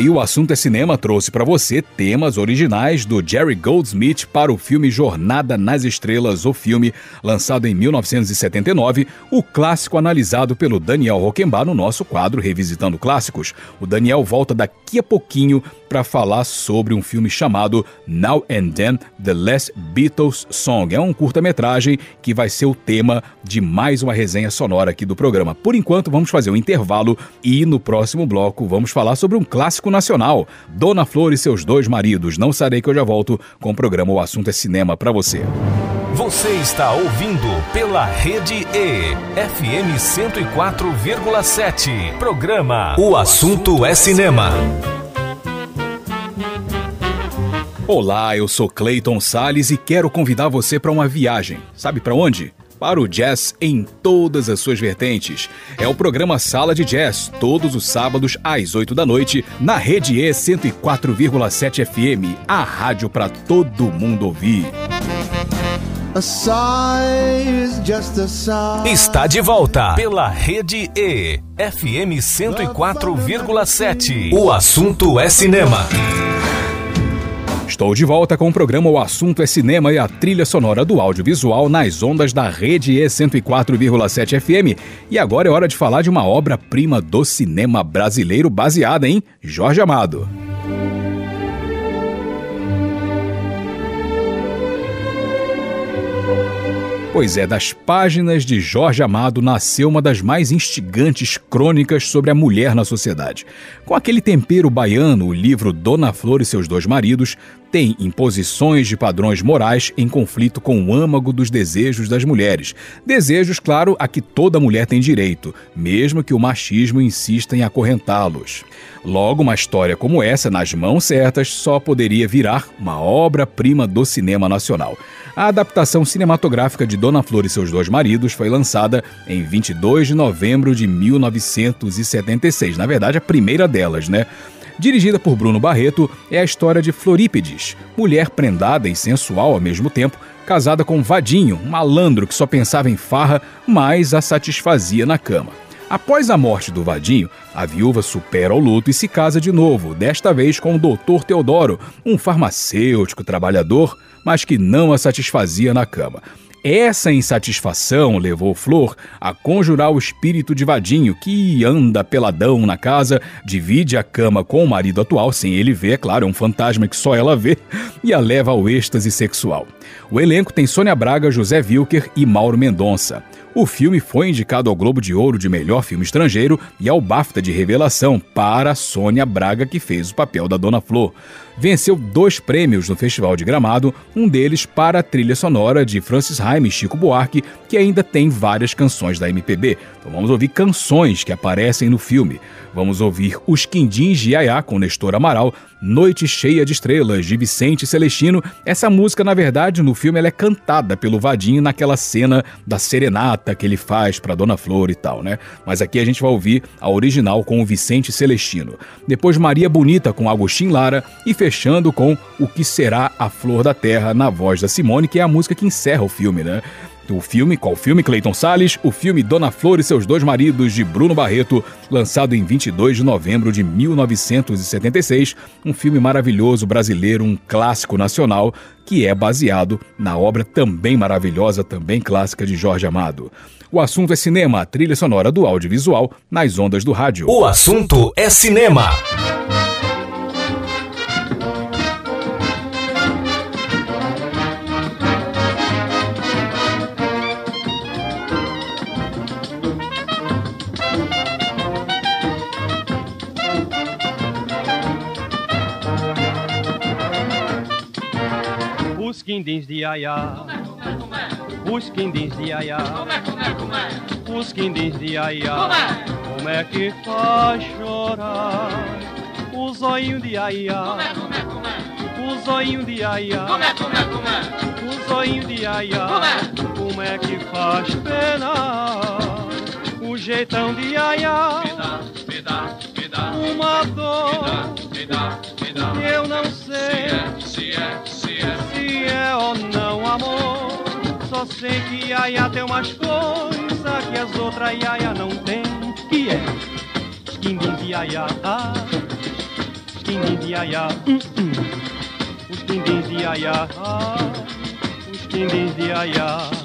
E o assunto é cinema trouxe para você temas originais do Jerry Goldsmith para o filme Jornada nas Estrelas, o filme lançado em 1979, o clássico analisado pelo Daniel Roquembar no nosso quadro Revisitando Clássicos. O Daniel volta daqui a pouquinho para falar sobre um filme chamado Now and Then The Last Beatles Song. É um curta-metragem que vai ser o tema de mais uma resenha sonora aqui do programa. Por enquanto, vamos fazer um intervalo e no próximo bloco vamos falar sobre um clássico nacional, Dona Flor e seus dois maridos. Não sarei que eu já volto com o programa O Assunto é Cinema para você. Você está ouvindo pela Rede E, FM 104,7. Programa O Assunto é Cinema. Olá, eu sou Clayton Sales e quero convidar você para uma viagem. Sabe para onde? Para o jazz em todas as suas vertentes. É o programa Sala de Jazz, todos os sábados às 8 da noite, na Rede E 104,7 FM, a rádio para todo mundo ouvir. Está de volta pela Rede E, FM 104,7. O assunto é cinema. Estou de volta com o programa O Assunto é Cinema e a trilha sonora do audiovisual nas ondas da Rede E 104,7 FM. E agora é hora de falar de uma obra-prima do cinema brasileiro baseada em Jorge Amado. Pois é, das páginas de Jorge Amado nasceu uma das mais instigantes crônicas sobre a mulher na sociedade. Com aquele tempero baiano, o livro Dona Flor e seus dois maridos tem imposições de padrões morais em conflito com o âmago dos desejos das mulheres. Desejos, claro, a que toda mulher tem direito, mesmo que o machismo insista em acorrentá-los. Logo, uma história como essa, nas mãos certas, só poderia virar uma obra-prima do cinema nacional. A adaptação cinematográfica de Dona Flor e seus dois maridos foi lançada em 22 de novembro de 1976. Na verdade, a primeira delas, né? Dirigida por Bruno Barreto, é a história de Florípides, mulher prendada e sensual ao mesmo tempo, casada com Vadinho, um malandro que só pensava em farra, mas a satisfazia na cama. Após a morte do Vadinho, a viúva supera o luto e se casa de novo, desta vez com o Dr. Teodoro, um farmacêutico trabalhador, mas que não a satisfazia na cama. Essa insatisfação levou Flor a conjurar o espírito de Vadinho, que anda peladão na casa, divide a cama com o marido atual, sem ele ver, é claro, é um fantasma que só ela vê, e a leva ao êxtase sexual. O elenco tem Sônia Braga, José Wilker e Mauro Mendonça. O filme foi indicado ao Globo de Ouro de Melhor Filme Estrangeiro e ao BAFTA de Revelação para Sônia Braga, que fez o papel da Dona Flor. Venceu dois prêmios no Festival de Gramado, um deles para a trilha sonora de Francis Haim e Chico Buarque, que ainda tem várias canções da MPB. Então vamos ouvir canções que aparecem no filme. Vamos ouvir Os Quindins de Iaiá com Nestor Amaral, Noite Cheia de Estrelas de Vicente Celestino. Essa música, na verdade, no filme ela é cantada pelo Vadinho naquela cena da serenata que ele faz para Dona Flor e tal, né? Mas aqui a gente vai ouvir a original com o Vicente Celestino. Depois Maria Bonita com Agostinho Lara e fechando com O que será a Flor da Terra na voz da Simone, que é a música que encerra o filme, né? O filme, qual filme, Cleiton Salles? O filme Dona Flor e seus dois maridos, de Bruno Barreto, lançado em 22 de novembro de 1976. Um filme maravilhoso brasileiro, um clássico nacional, que é baseado na obra também maravilhosa, também clássica de Jorge Amado. O assunto é cinema, trilha sonora do audiovisual nas ondas do rádio. O assunto é cinema. Quindins de Iaiá. Os quindins de Iaiá. Os quindins de Iaiá. Como é que faz chorar? O zoinho de Iaiá. O zoinho de Iaiá. O zoinho de Iaiá. Como é que faz pena? O jeitão de Iaiá. Uma dor. Eu não sei se é ou não amor. Só sei que Yaya tem umas coisas que as outras Yaya não tem. Que é quindim de Yaya. Ah, de iaiá, os din de iaiá, ah, os din de iaiá.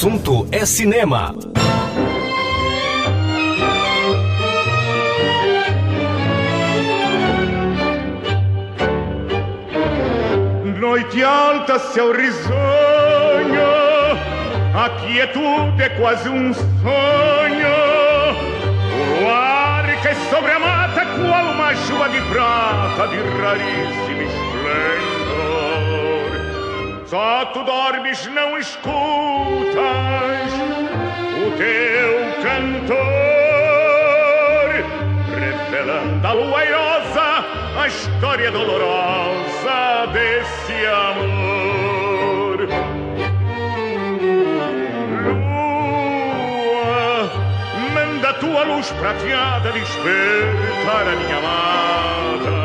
Assunto é cinema. Noite alta, céu risonho, a quietude é quase um sonho. O luar que sobre a mata, qual uma chuva de prata de raríssimo esplendor. Só tu dormes, não escutas o teu cantor, revelando a lua airosa a história dolorosa desse amor. Lua, manda tua luz prateada despertar a minha amada.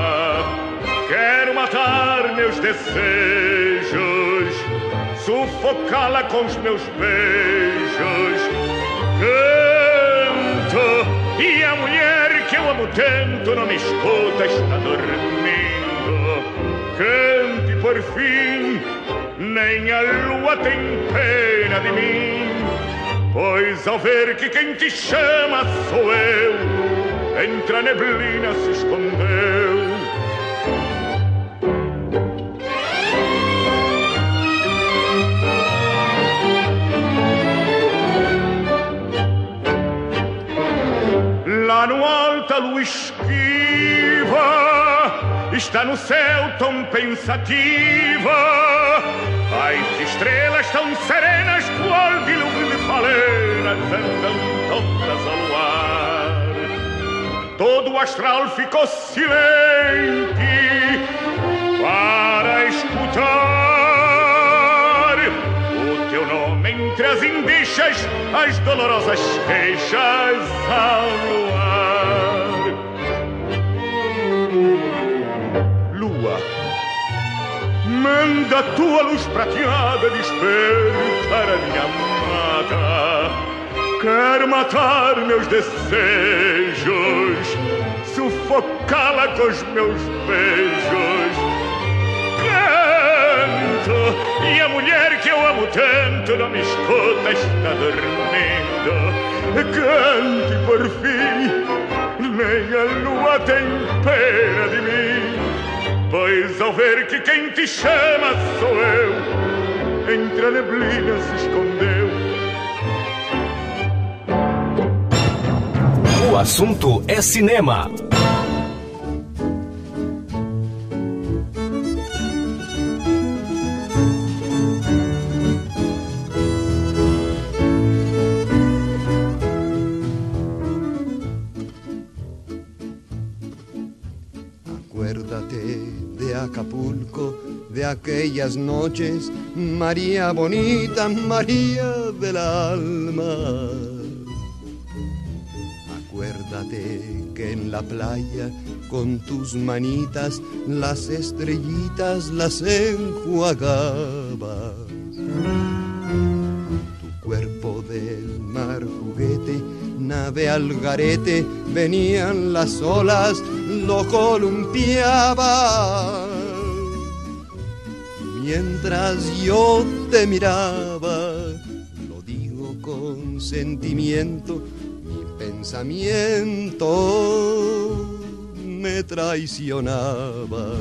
Quero matar meus desejos, sufocá-la com os meus beijos. Canto e a mulher que eu amo tanto não me escuta, está dormindo. Cante por fim, nem a lua tem pena de mim. Pois ao ver que quem te chama sou eu, entre a neblina se escondeu. Está no céu tão pensativa. As estrelas tão serenas Qual dilúvio de falenas Andam todas ao luar. Todo o astral ficou silente Para escutar O teu nome entre as indícias As dolorosas queixas ao luar Manda tua luz prateada Despertar a minha amada. Quero matar meus desejos Sufocá-la com os meus beijos. Canto E a mulher que eu amo tanto Não me escuta, está dormindo. Cante por fim Nem a lua tem pena de mim Pois ao ver que quem te chama sou eu Entre a neblina se escondeu O assunto é cinema. Aquellas noches, María bonita, María del alma. Acuérdate que en la playa con tus manitas las estrellitas las enjuagabas. Tu cuerpo del mar juguete, nave al garete, venían las olas, lo columpiaba. Mientras yo te miraba, lo digo con sentimiento, mi pensamiento me traicionaba.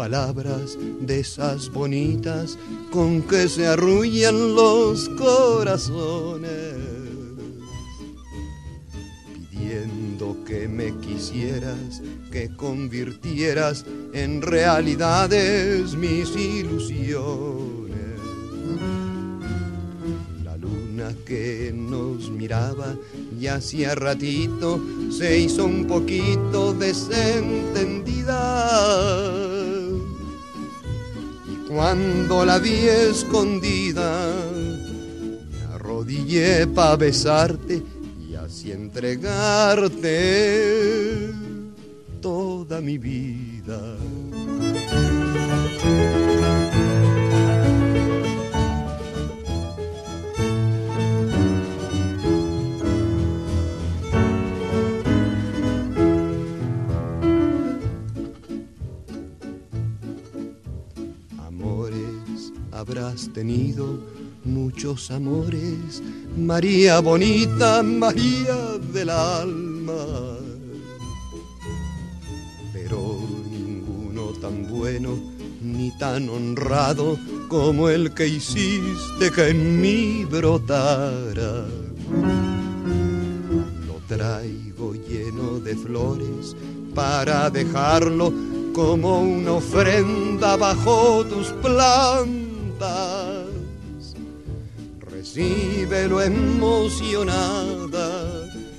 Palabras de esas bonitas con que se arrullan los corazones. Pidiendo que me quisieras, que convirtieras en realidades mis ilusiones. La luna que nos miraba y hacía ratito se hizo un poquito desentendida. Cuando la vi escondida, me arrodillé para besarte y así entregarte toda mi vida. Tenido, muchos amores, María bonita, María del alma. Pero ninguno tan bueno ni tan honrado como el que hiciste que en mí brotara. Lo traigo lleno de flores para dejarlo como una ofrenda bajo tus plantas. Recíbelo emocionada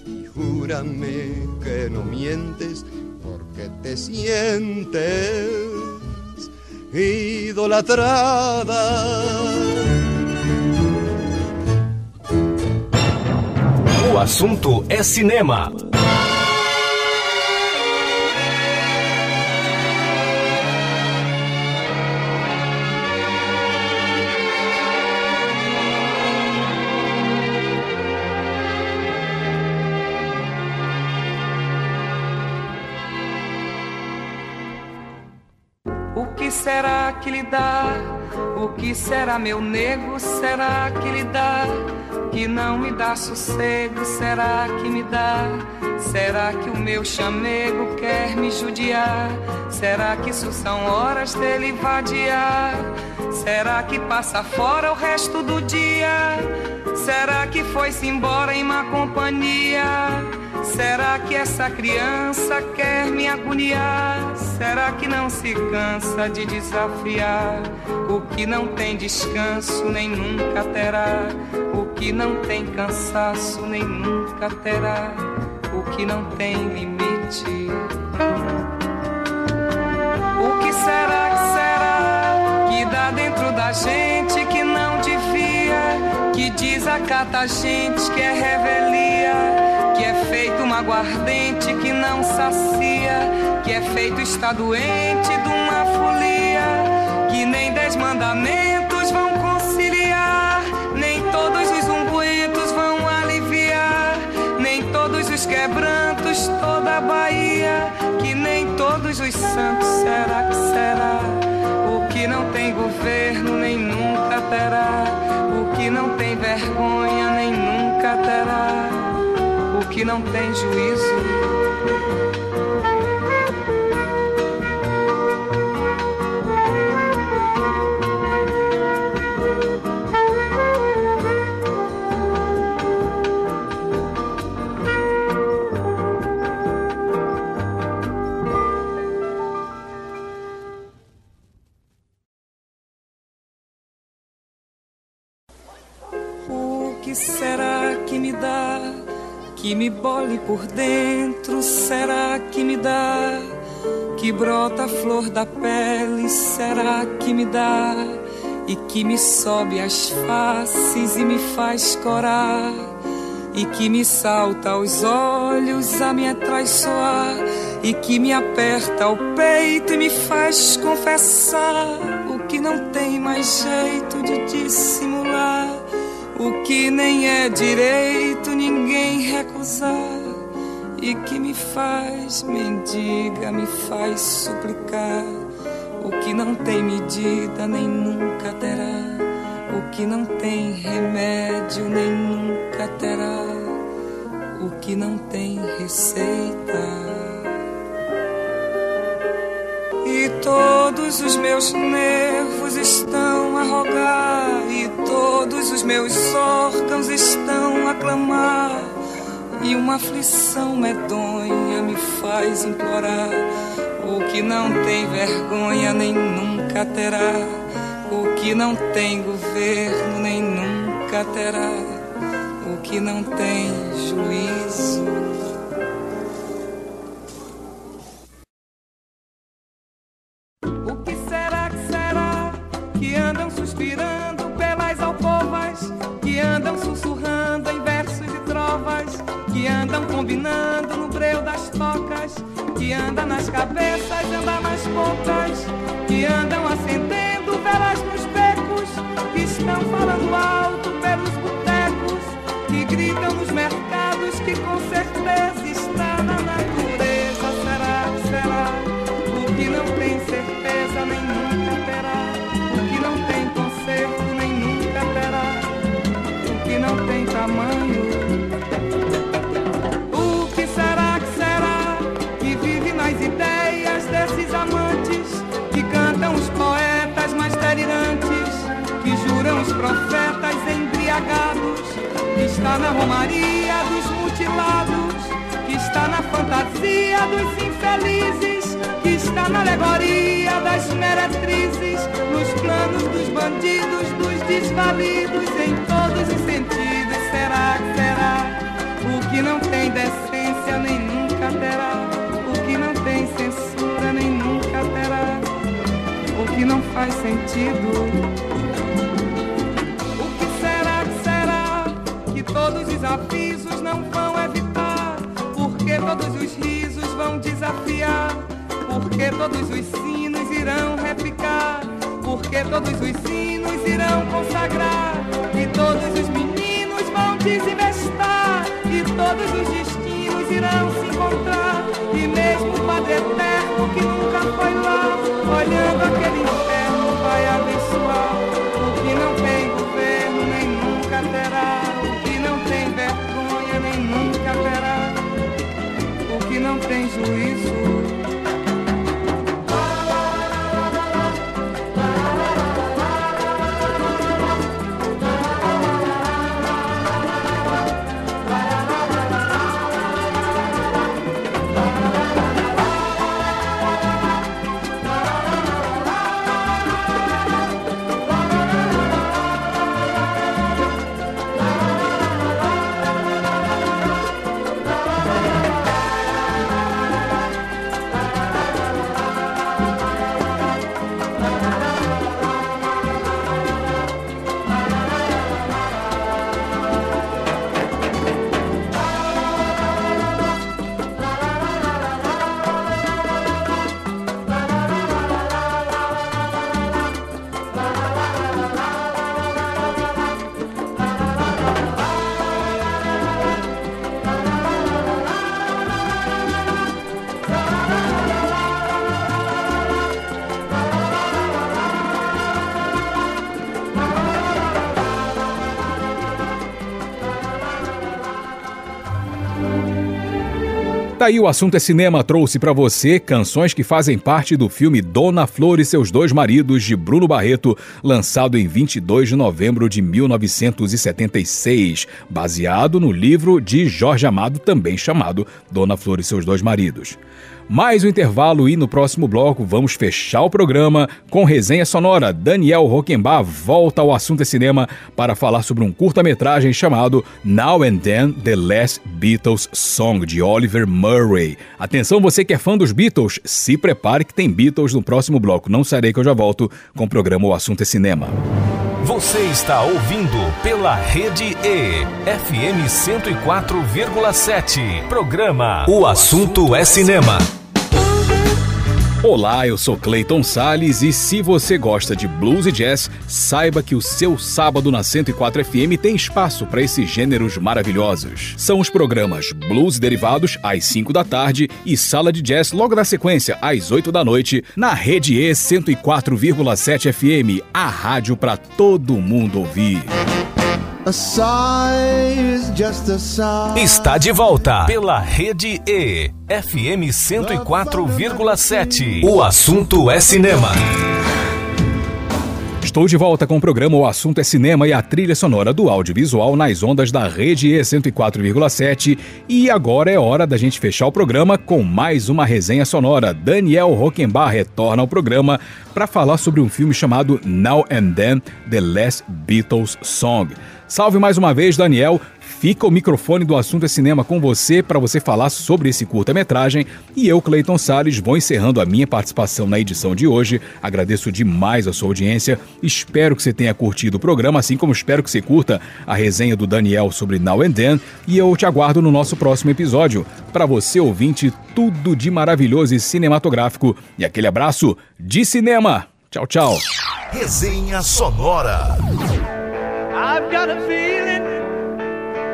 y júrame que no mientes porque te sientes idolatrada. O assunto é cinema. Que lhe dá? O que será, meu nego? Será que lhe dá? Que não me dá sossego? Será que me dá? Será que o meu chamego quer me judiar? Será que isso são horas dele vadiar? Será que passa fora o resto do dia? Será que foi-se embora em má companhia? Será que essa criança quer me agoniar? Será que não se cansa de desafiar? O que não tem descanso nem nunca terá. O que não tem cansaço nem nunca terá. O que não tem limite. O que será que será que dá dentro da gente que não devia? Que desacata a gente que é revelia que é feito uma aguardente que não sacia, que é feito está doente de uma folia, que nem dez mandamentos vão conciliar, nem todos os ungüentos vão aliviar, nem todos os quebrantos toda a Bahia, que nem todos os santos será que será, o que não tem governo nem nunca terá, o que não tem vergonha nem nunca terá que não tem juízo. Que me bole por dentro, será que me dá? Que brota a flor da pele, será que me dá? E que me sobe as faces e me faz corar e que me salta aos olhos a me atraiçoar e que me aperta o peito e me faz confessar o que não tem mais jeito de dissimular, o que nem é direito ninguém recusar. E que me faz mendiga, me faz suplicar. O que não tem medida nem nunca terá. O que não tem remédio nem nunca terá, o que não tem receita. E todos os meus nervos estão a rogar, e todos os meus órgãos estão a clamar, e uma aflição medonha me faz implorar. O que não tem vergonha nem nunca terá. O que não tem governo nem nunca terá, o que não tem juízo. No breu das tocas, que anda nas cabeças, anda nas pontas, que andam acendendo velas nos becos, que estão falando alto pelos botecos, que gritam nos mercados, que com certeza está na natureza. Será, será, o que não tem certeza nem nunca terá, o que não tem conserto nem nunca terá, o que não tem tamanho. Os profetas embriagados, que está na romaria dos mutilados, que está na fantasia dos infelizes, que está na alegoria das meretrizes, nos planos dos bandidos, dos desvalidos, em todos os sentidos. Será que será? O que não tem decência nem nunca terá, o que não tem censura nem nunca terá que não faz sentido. Que todos os avisos não vão evitar? Porque todos os risos vão desafiar? Porque todos os sinos irão repicar? Porque todos os sinos irão consagrar? E todos os meninos vão desinvestar? E todos os destinos irão se encontrar? E mesmo o Padre Eterno que nunca foi lá, olhando aquele inferno, vai abençoar. Tem juízo. Tá aí o assunto é cinema trouxe para você canções que fazem parte do filme Dona Flor e seus dois maridos de Bruno Barreto, lançado em 22 de novembro de 1976, baseado no livro de Jorge Amado também chamado Dona Flor e seus dois maridos. Mais um intervalo e no próximo bloco vamos fechar o programa com resenha sonora. Daniel Roquembar volta ao assunto cinema para falar sobre um curta-metragem chamado Now and Then The Last Beatles Song de Oliver Murray. Atenção, você que é fã dos Beatles, se prepare que tem Beatles no próximo bloco. Não sarei que eu já volto com o programa O Assunto é Cinema. Você está ouvindo pela Rede E, FM 104,7. Programa O Assunto é Cinema. Olá, eu sou Clayton Sales e se você gosta de blues e jazz, saiba que o seu sábado na 104 FM tem espaço para esses gêneros maravilhosos. São os programas Blues Derivados às 5 da tarde e Sala de Jazz logo na sequência às 8 da noite na Rede E 104,7 FM, a rádio para todo mundo ouvir. Está de volta pela Rede E, FM 104,7. O assunto é cinema. Estou de volta com o programa O Assunto é Cinema e a trilha sonora do audiovisual nas ondas da Rede E 104,7. E agora é hora da gente fechar o programa com mais uma resenha sonora. Daniel Rockenbach retorna ao programa para falar sobre um filme chamado Now and Then The Last Beatles Song. Salve mais uma vez, Daniel. Fica o microfone do Assunto é Cinema com você para você falar sobre esse curta-metragem e eu, Clayton Salles, vou encerrando a minha participação na edição de hoje. Agradeço demais a sua audiência. Espero que você tenha curtido o programa, assim como espero que você curta a resenha do Daniel sobre Now and Then e eu te aguardo no nosso próximo episódio. Para você, ouvinte, tudo de maravilhoso e cinematográfico. E aquele abraço de cinema. Tchau, tchau. Resenha sonora. I've got a feeling,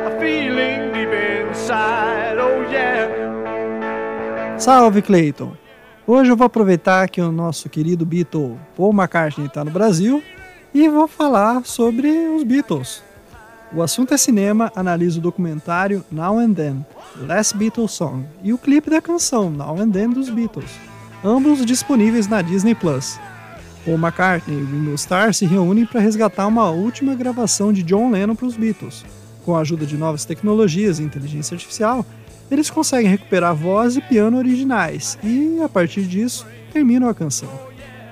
a feeling deep inside, oh yeah. Salve Clayton! Hoje eu vou aproveitar que o nosso querido Beatle Paul McCartney está no Brasil e vou falar sobre os Beatles. O assunto é cinema, analisa o documentário Now and Then, Last Beatles Song, e o clipe da canção Now and Then dos Beatles, ambos disponíveis na Disney Plus. Paul McCartney e Ringo Starr se reúnem para resgatar uma última gravação de John Lennon para os Beatles. Com a ajuda de novas tecnologias e inteligência artificial, eles conseguem recuperar voz e piano originais e, a partir disso, terminam a canção.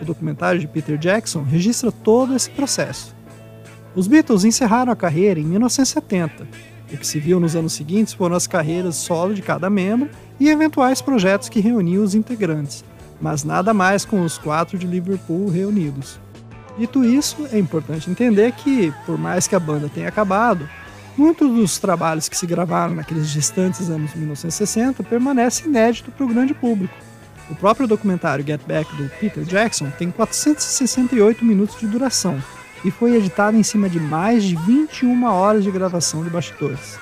O documentário de Peter Jackson registra todo esse processo. Os Beatles encerraram a carreira em 1970. O que se viu nos anos seguintes foram as carreiras solo de cada membro e eventuais projetos que reuniam os integrantes, mas nada mais com os quatro de Liverpool reunidos. Dito isso, é importante entender que, por mais que a banda tenha acabado, muitos dos trabalhos que se gravaram naqueles distantes anos 1960 permanecem inédito para o grande público. O próprio documentário Get Back do Peter Jackson tem 468 minutos de duração e foi editado em cima de mais de 21 horas de gravação de bastidores.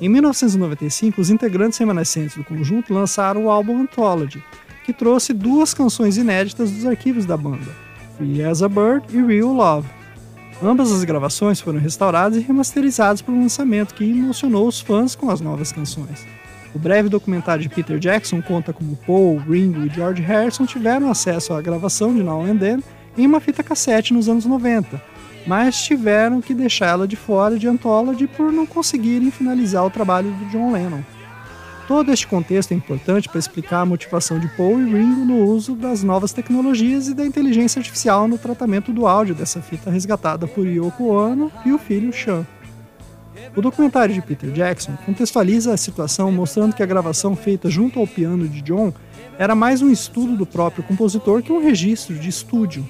Em 1995, os integrantes remanescentes do conjunto lançaram o álbum Anthology, que trouxe duas canções inéditas dos arquivos da banda, Free as a Bird e Real Love. Ambas as gravações foram restauradas e remasterizadas para o lançamento, que emocionou os fãs com as novas canções. O breve documentário de Peter Jackson conta como Paul, Ringo e George Harrison tiveram acesso à gravação de Now and Then em uma fita cassete nos anos 90, mas tiveram que deixá-la de fora de Anthology por não conseguirem finalizar o trabalho do John Lennon. Todo este contexto é importante para explicar a motivação de Paul e Ringo no uso das novas tecnologias e da inteligência artificial no tratamento do áudio dessa fita resgatada por Yoko Ono e o filho Sean. O documentário de Peter Jackson contextualiza a situação mostrando que a gravação feita junto ao piano de John era mais um estudo do próprio compositor que um registro de estúdio.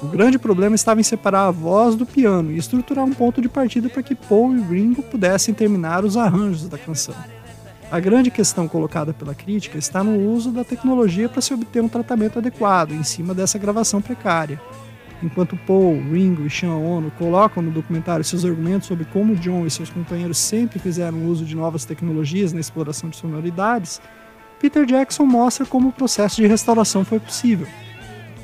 O grande problema estava em separar a voz do piano e estruturar um ponto de partida para que Paul e Ringo pudessem terminar os arranjos da canção. A grande questão colocada pela crítica está no uso da tecnologia para se obter um tratamento adequado em cima dessa gravação precária. Enquanto Paul, Ringo e Sean Ono colocam no documentário seus argumentos sobre como John e seus companheiros sempre fizeram uso de novas tecnologias na exploração de sonoridades, Peter Jackson mostra como o processo de restauração foi possível.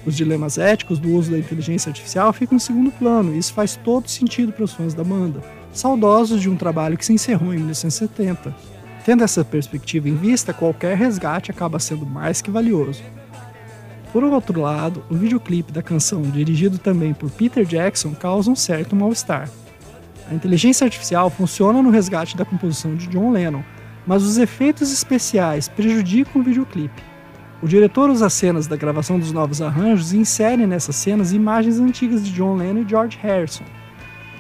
Os dilemas éticos do uso da inteligência artificial ficam em segundo plano, e isso faz todo sentido para os fãs da banda, saudosos de um trabalho que se encerrou em 1970. Tendo essa perspectiva em vista, qualquer resgate acaba sendo mais que valioso. Por outro lado, o videoclipe da canção, dirigido também por Peter Jackson, causa um certo mal-estar. A inteligência artificial funciona no resgate da composição de John Lennon, mas os efeitos especiais prejudicam o videoclipe. O diretor usa cenas da gravação dos novos arranjos e insere nessas cenas imagens antigas de John Lennon e George Harrison.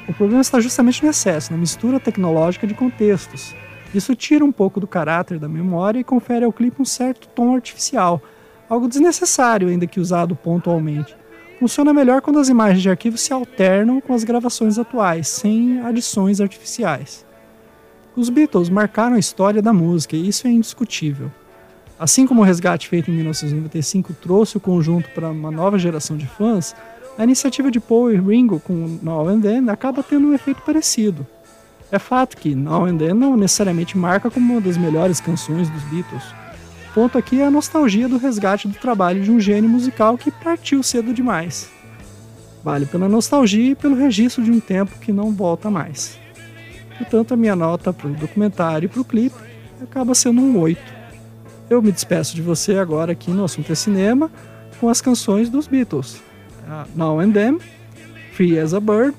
O problema está justamente no excesso, na mistura tecnológica de contextos. Isso tira um pouco do caráter da memória e confere ao clipe um certo tom artificial, algo desnecessário ainda que usado pontualmente. Funciona melhor quando as imagens de arquivo se alternam com as gravações atuais, sem adições artificiais. Os Beatles marcaram a história da música e isso é indiscutível. Assim como o resgate feito em 1995 trouxe o conjunto para uma nova geração de fãs, a iniciativa de Paul e Ringo com Now and Then acaba tendo um efeito parecido. É fato que Now and Then não necessariamente marca como uma das melhores canções dos Beatles. O ponto aqui é a nostalgia do resgate do trabalho de um gênio musical que partiu cedo demais. Vale pela nostalgia e pelo registro de um tempo que não volta mais. Portanto, a minha nota para o documentário e para o clipe acaba sendo um 8. Eu me despeço de você agora aqui no Assunto é Cinema com as canções dos Beatles. Uh, Now and Then, Free as a Bird,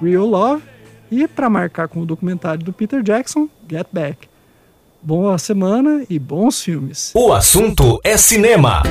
Real Love e, para marcar com o documentário do Peter Jackson, Get Back. Boa semana e bons filmes. O assunto é cinema.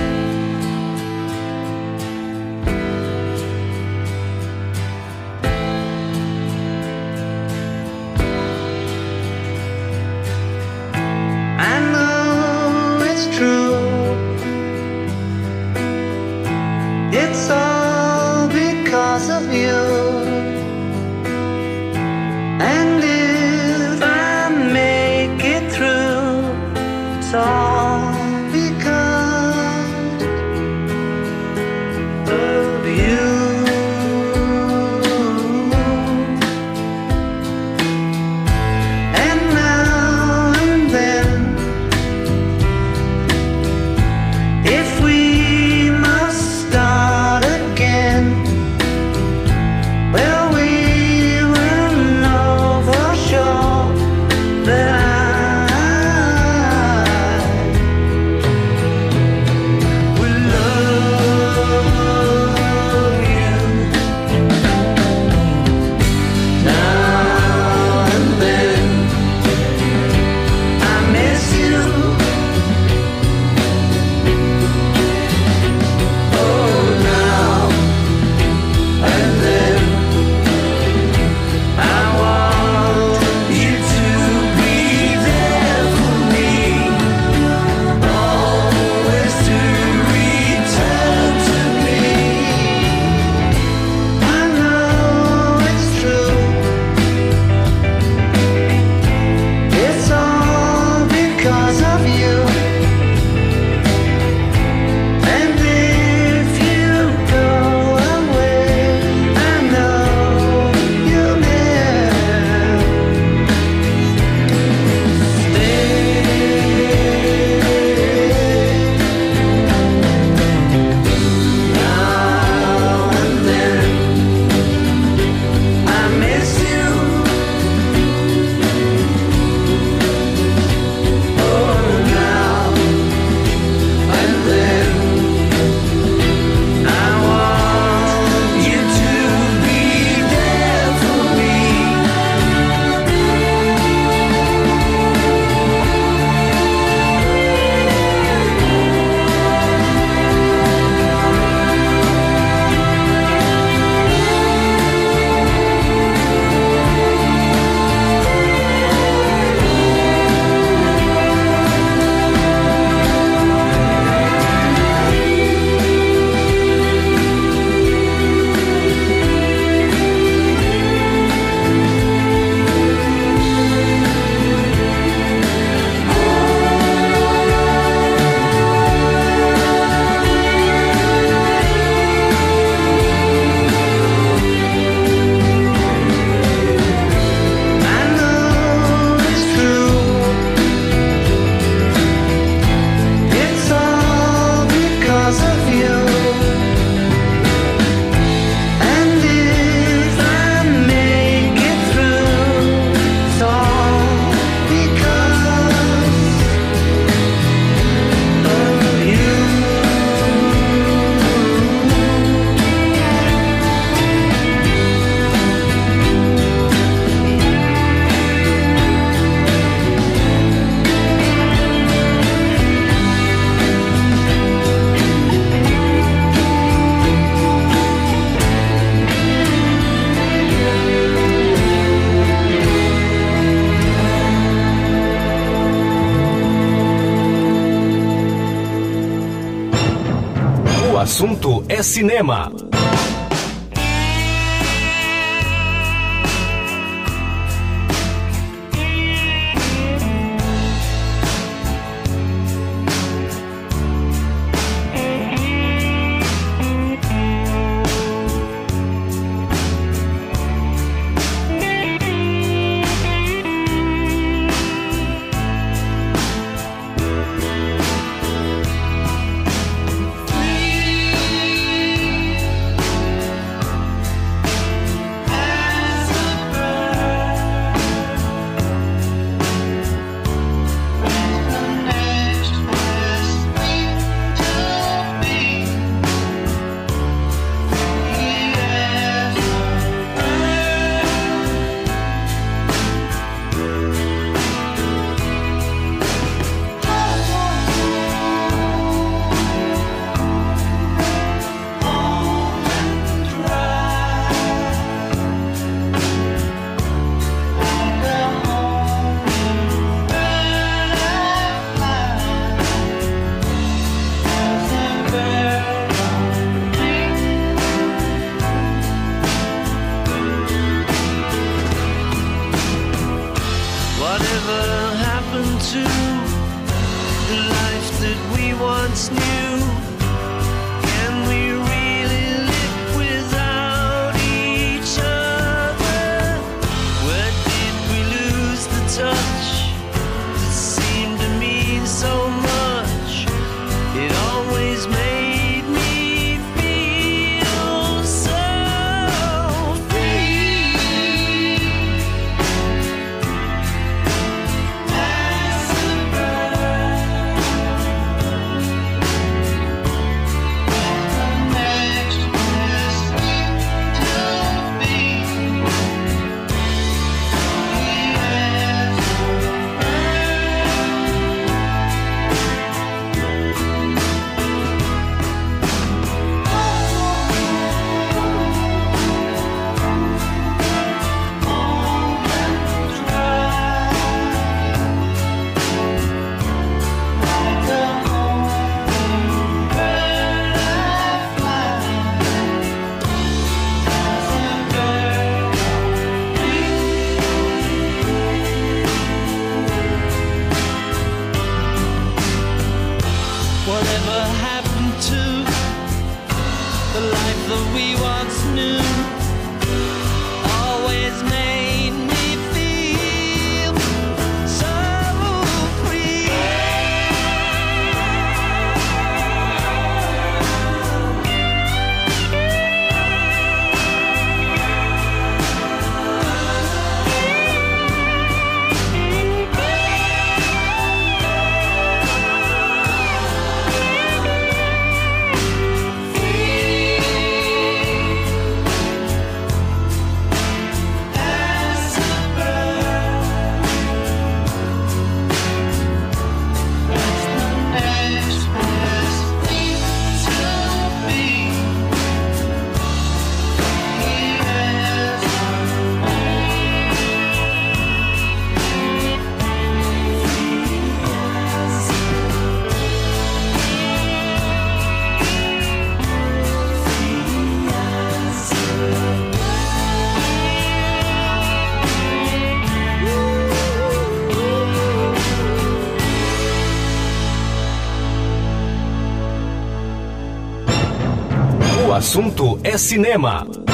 Assunto é cinema. É cinema.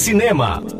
Cinema.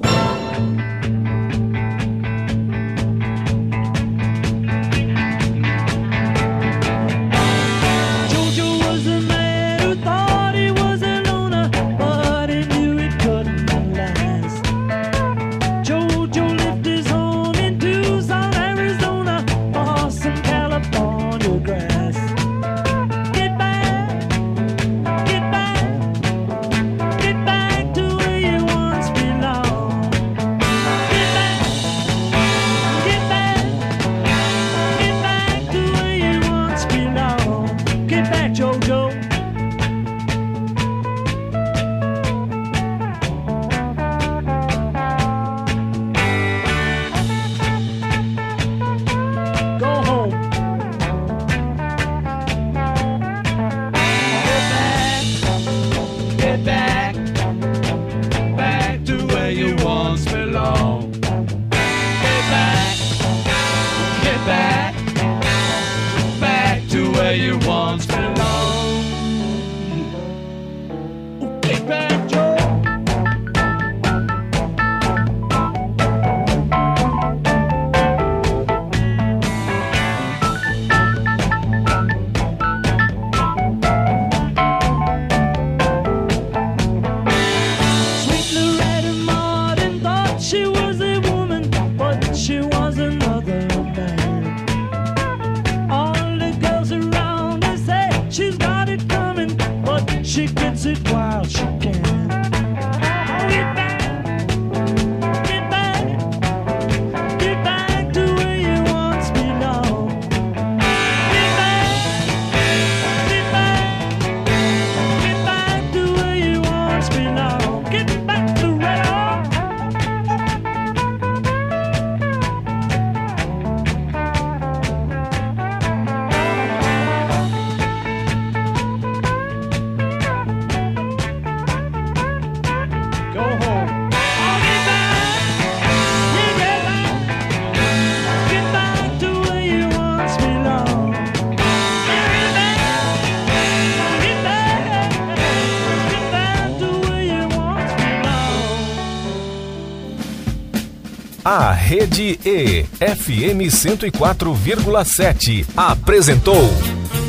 Rede E, FM 104,7, apresentou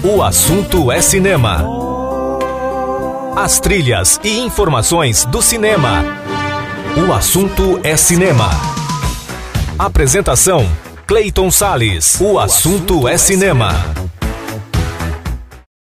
O Assunto é Cinema. As trilhas e informações do cinema. O Assunto é Cinema. Apresentação: Clayton Sales. O Assunto, é, cinema.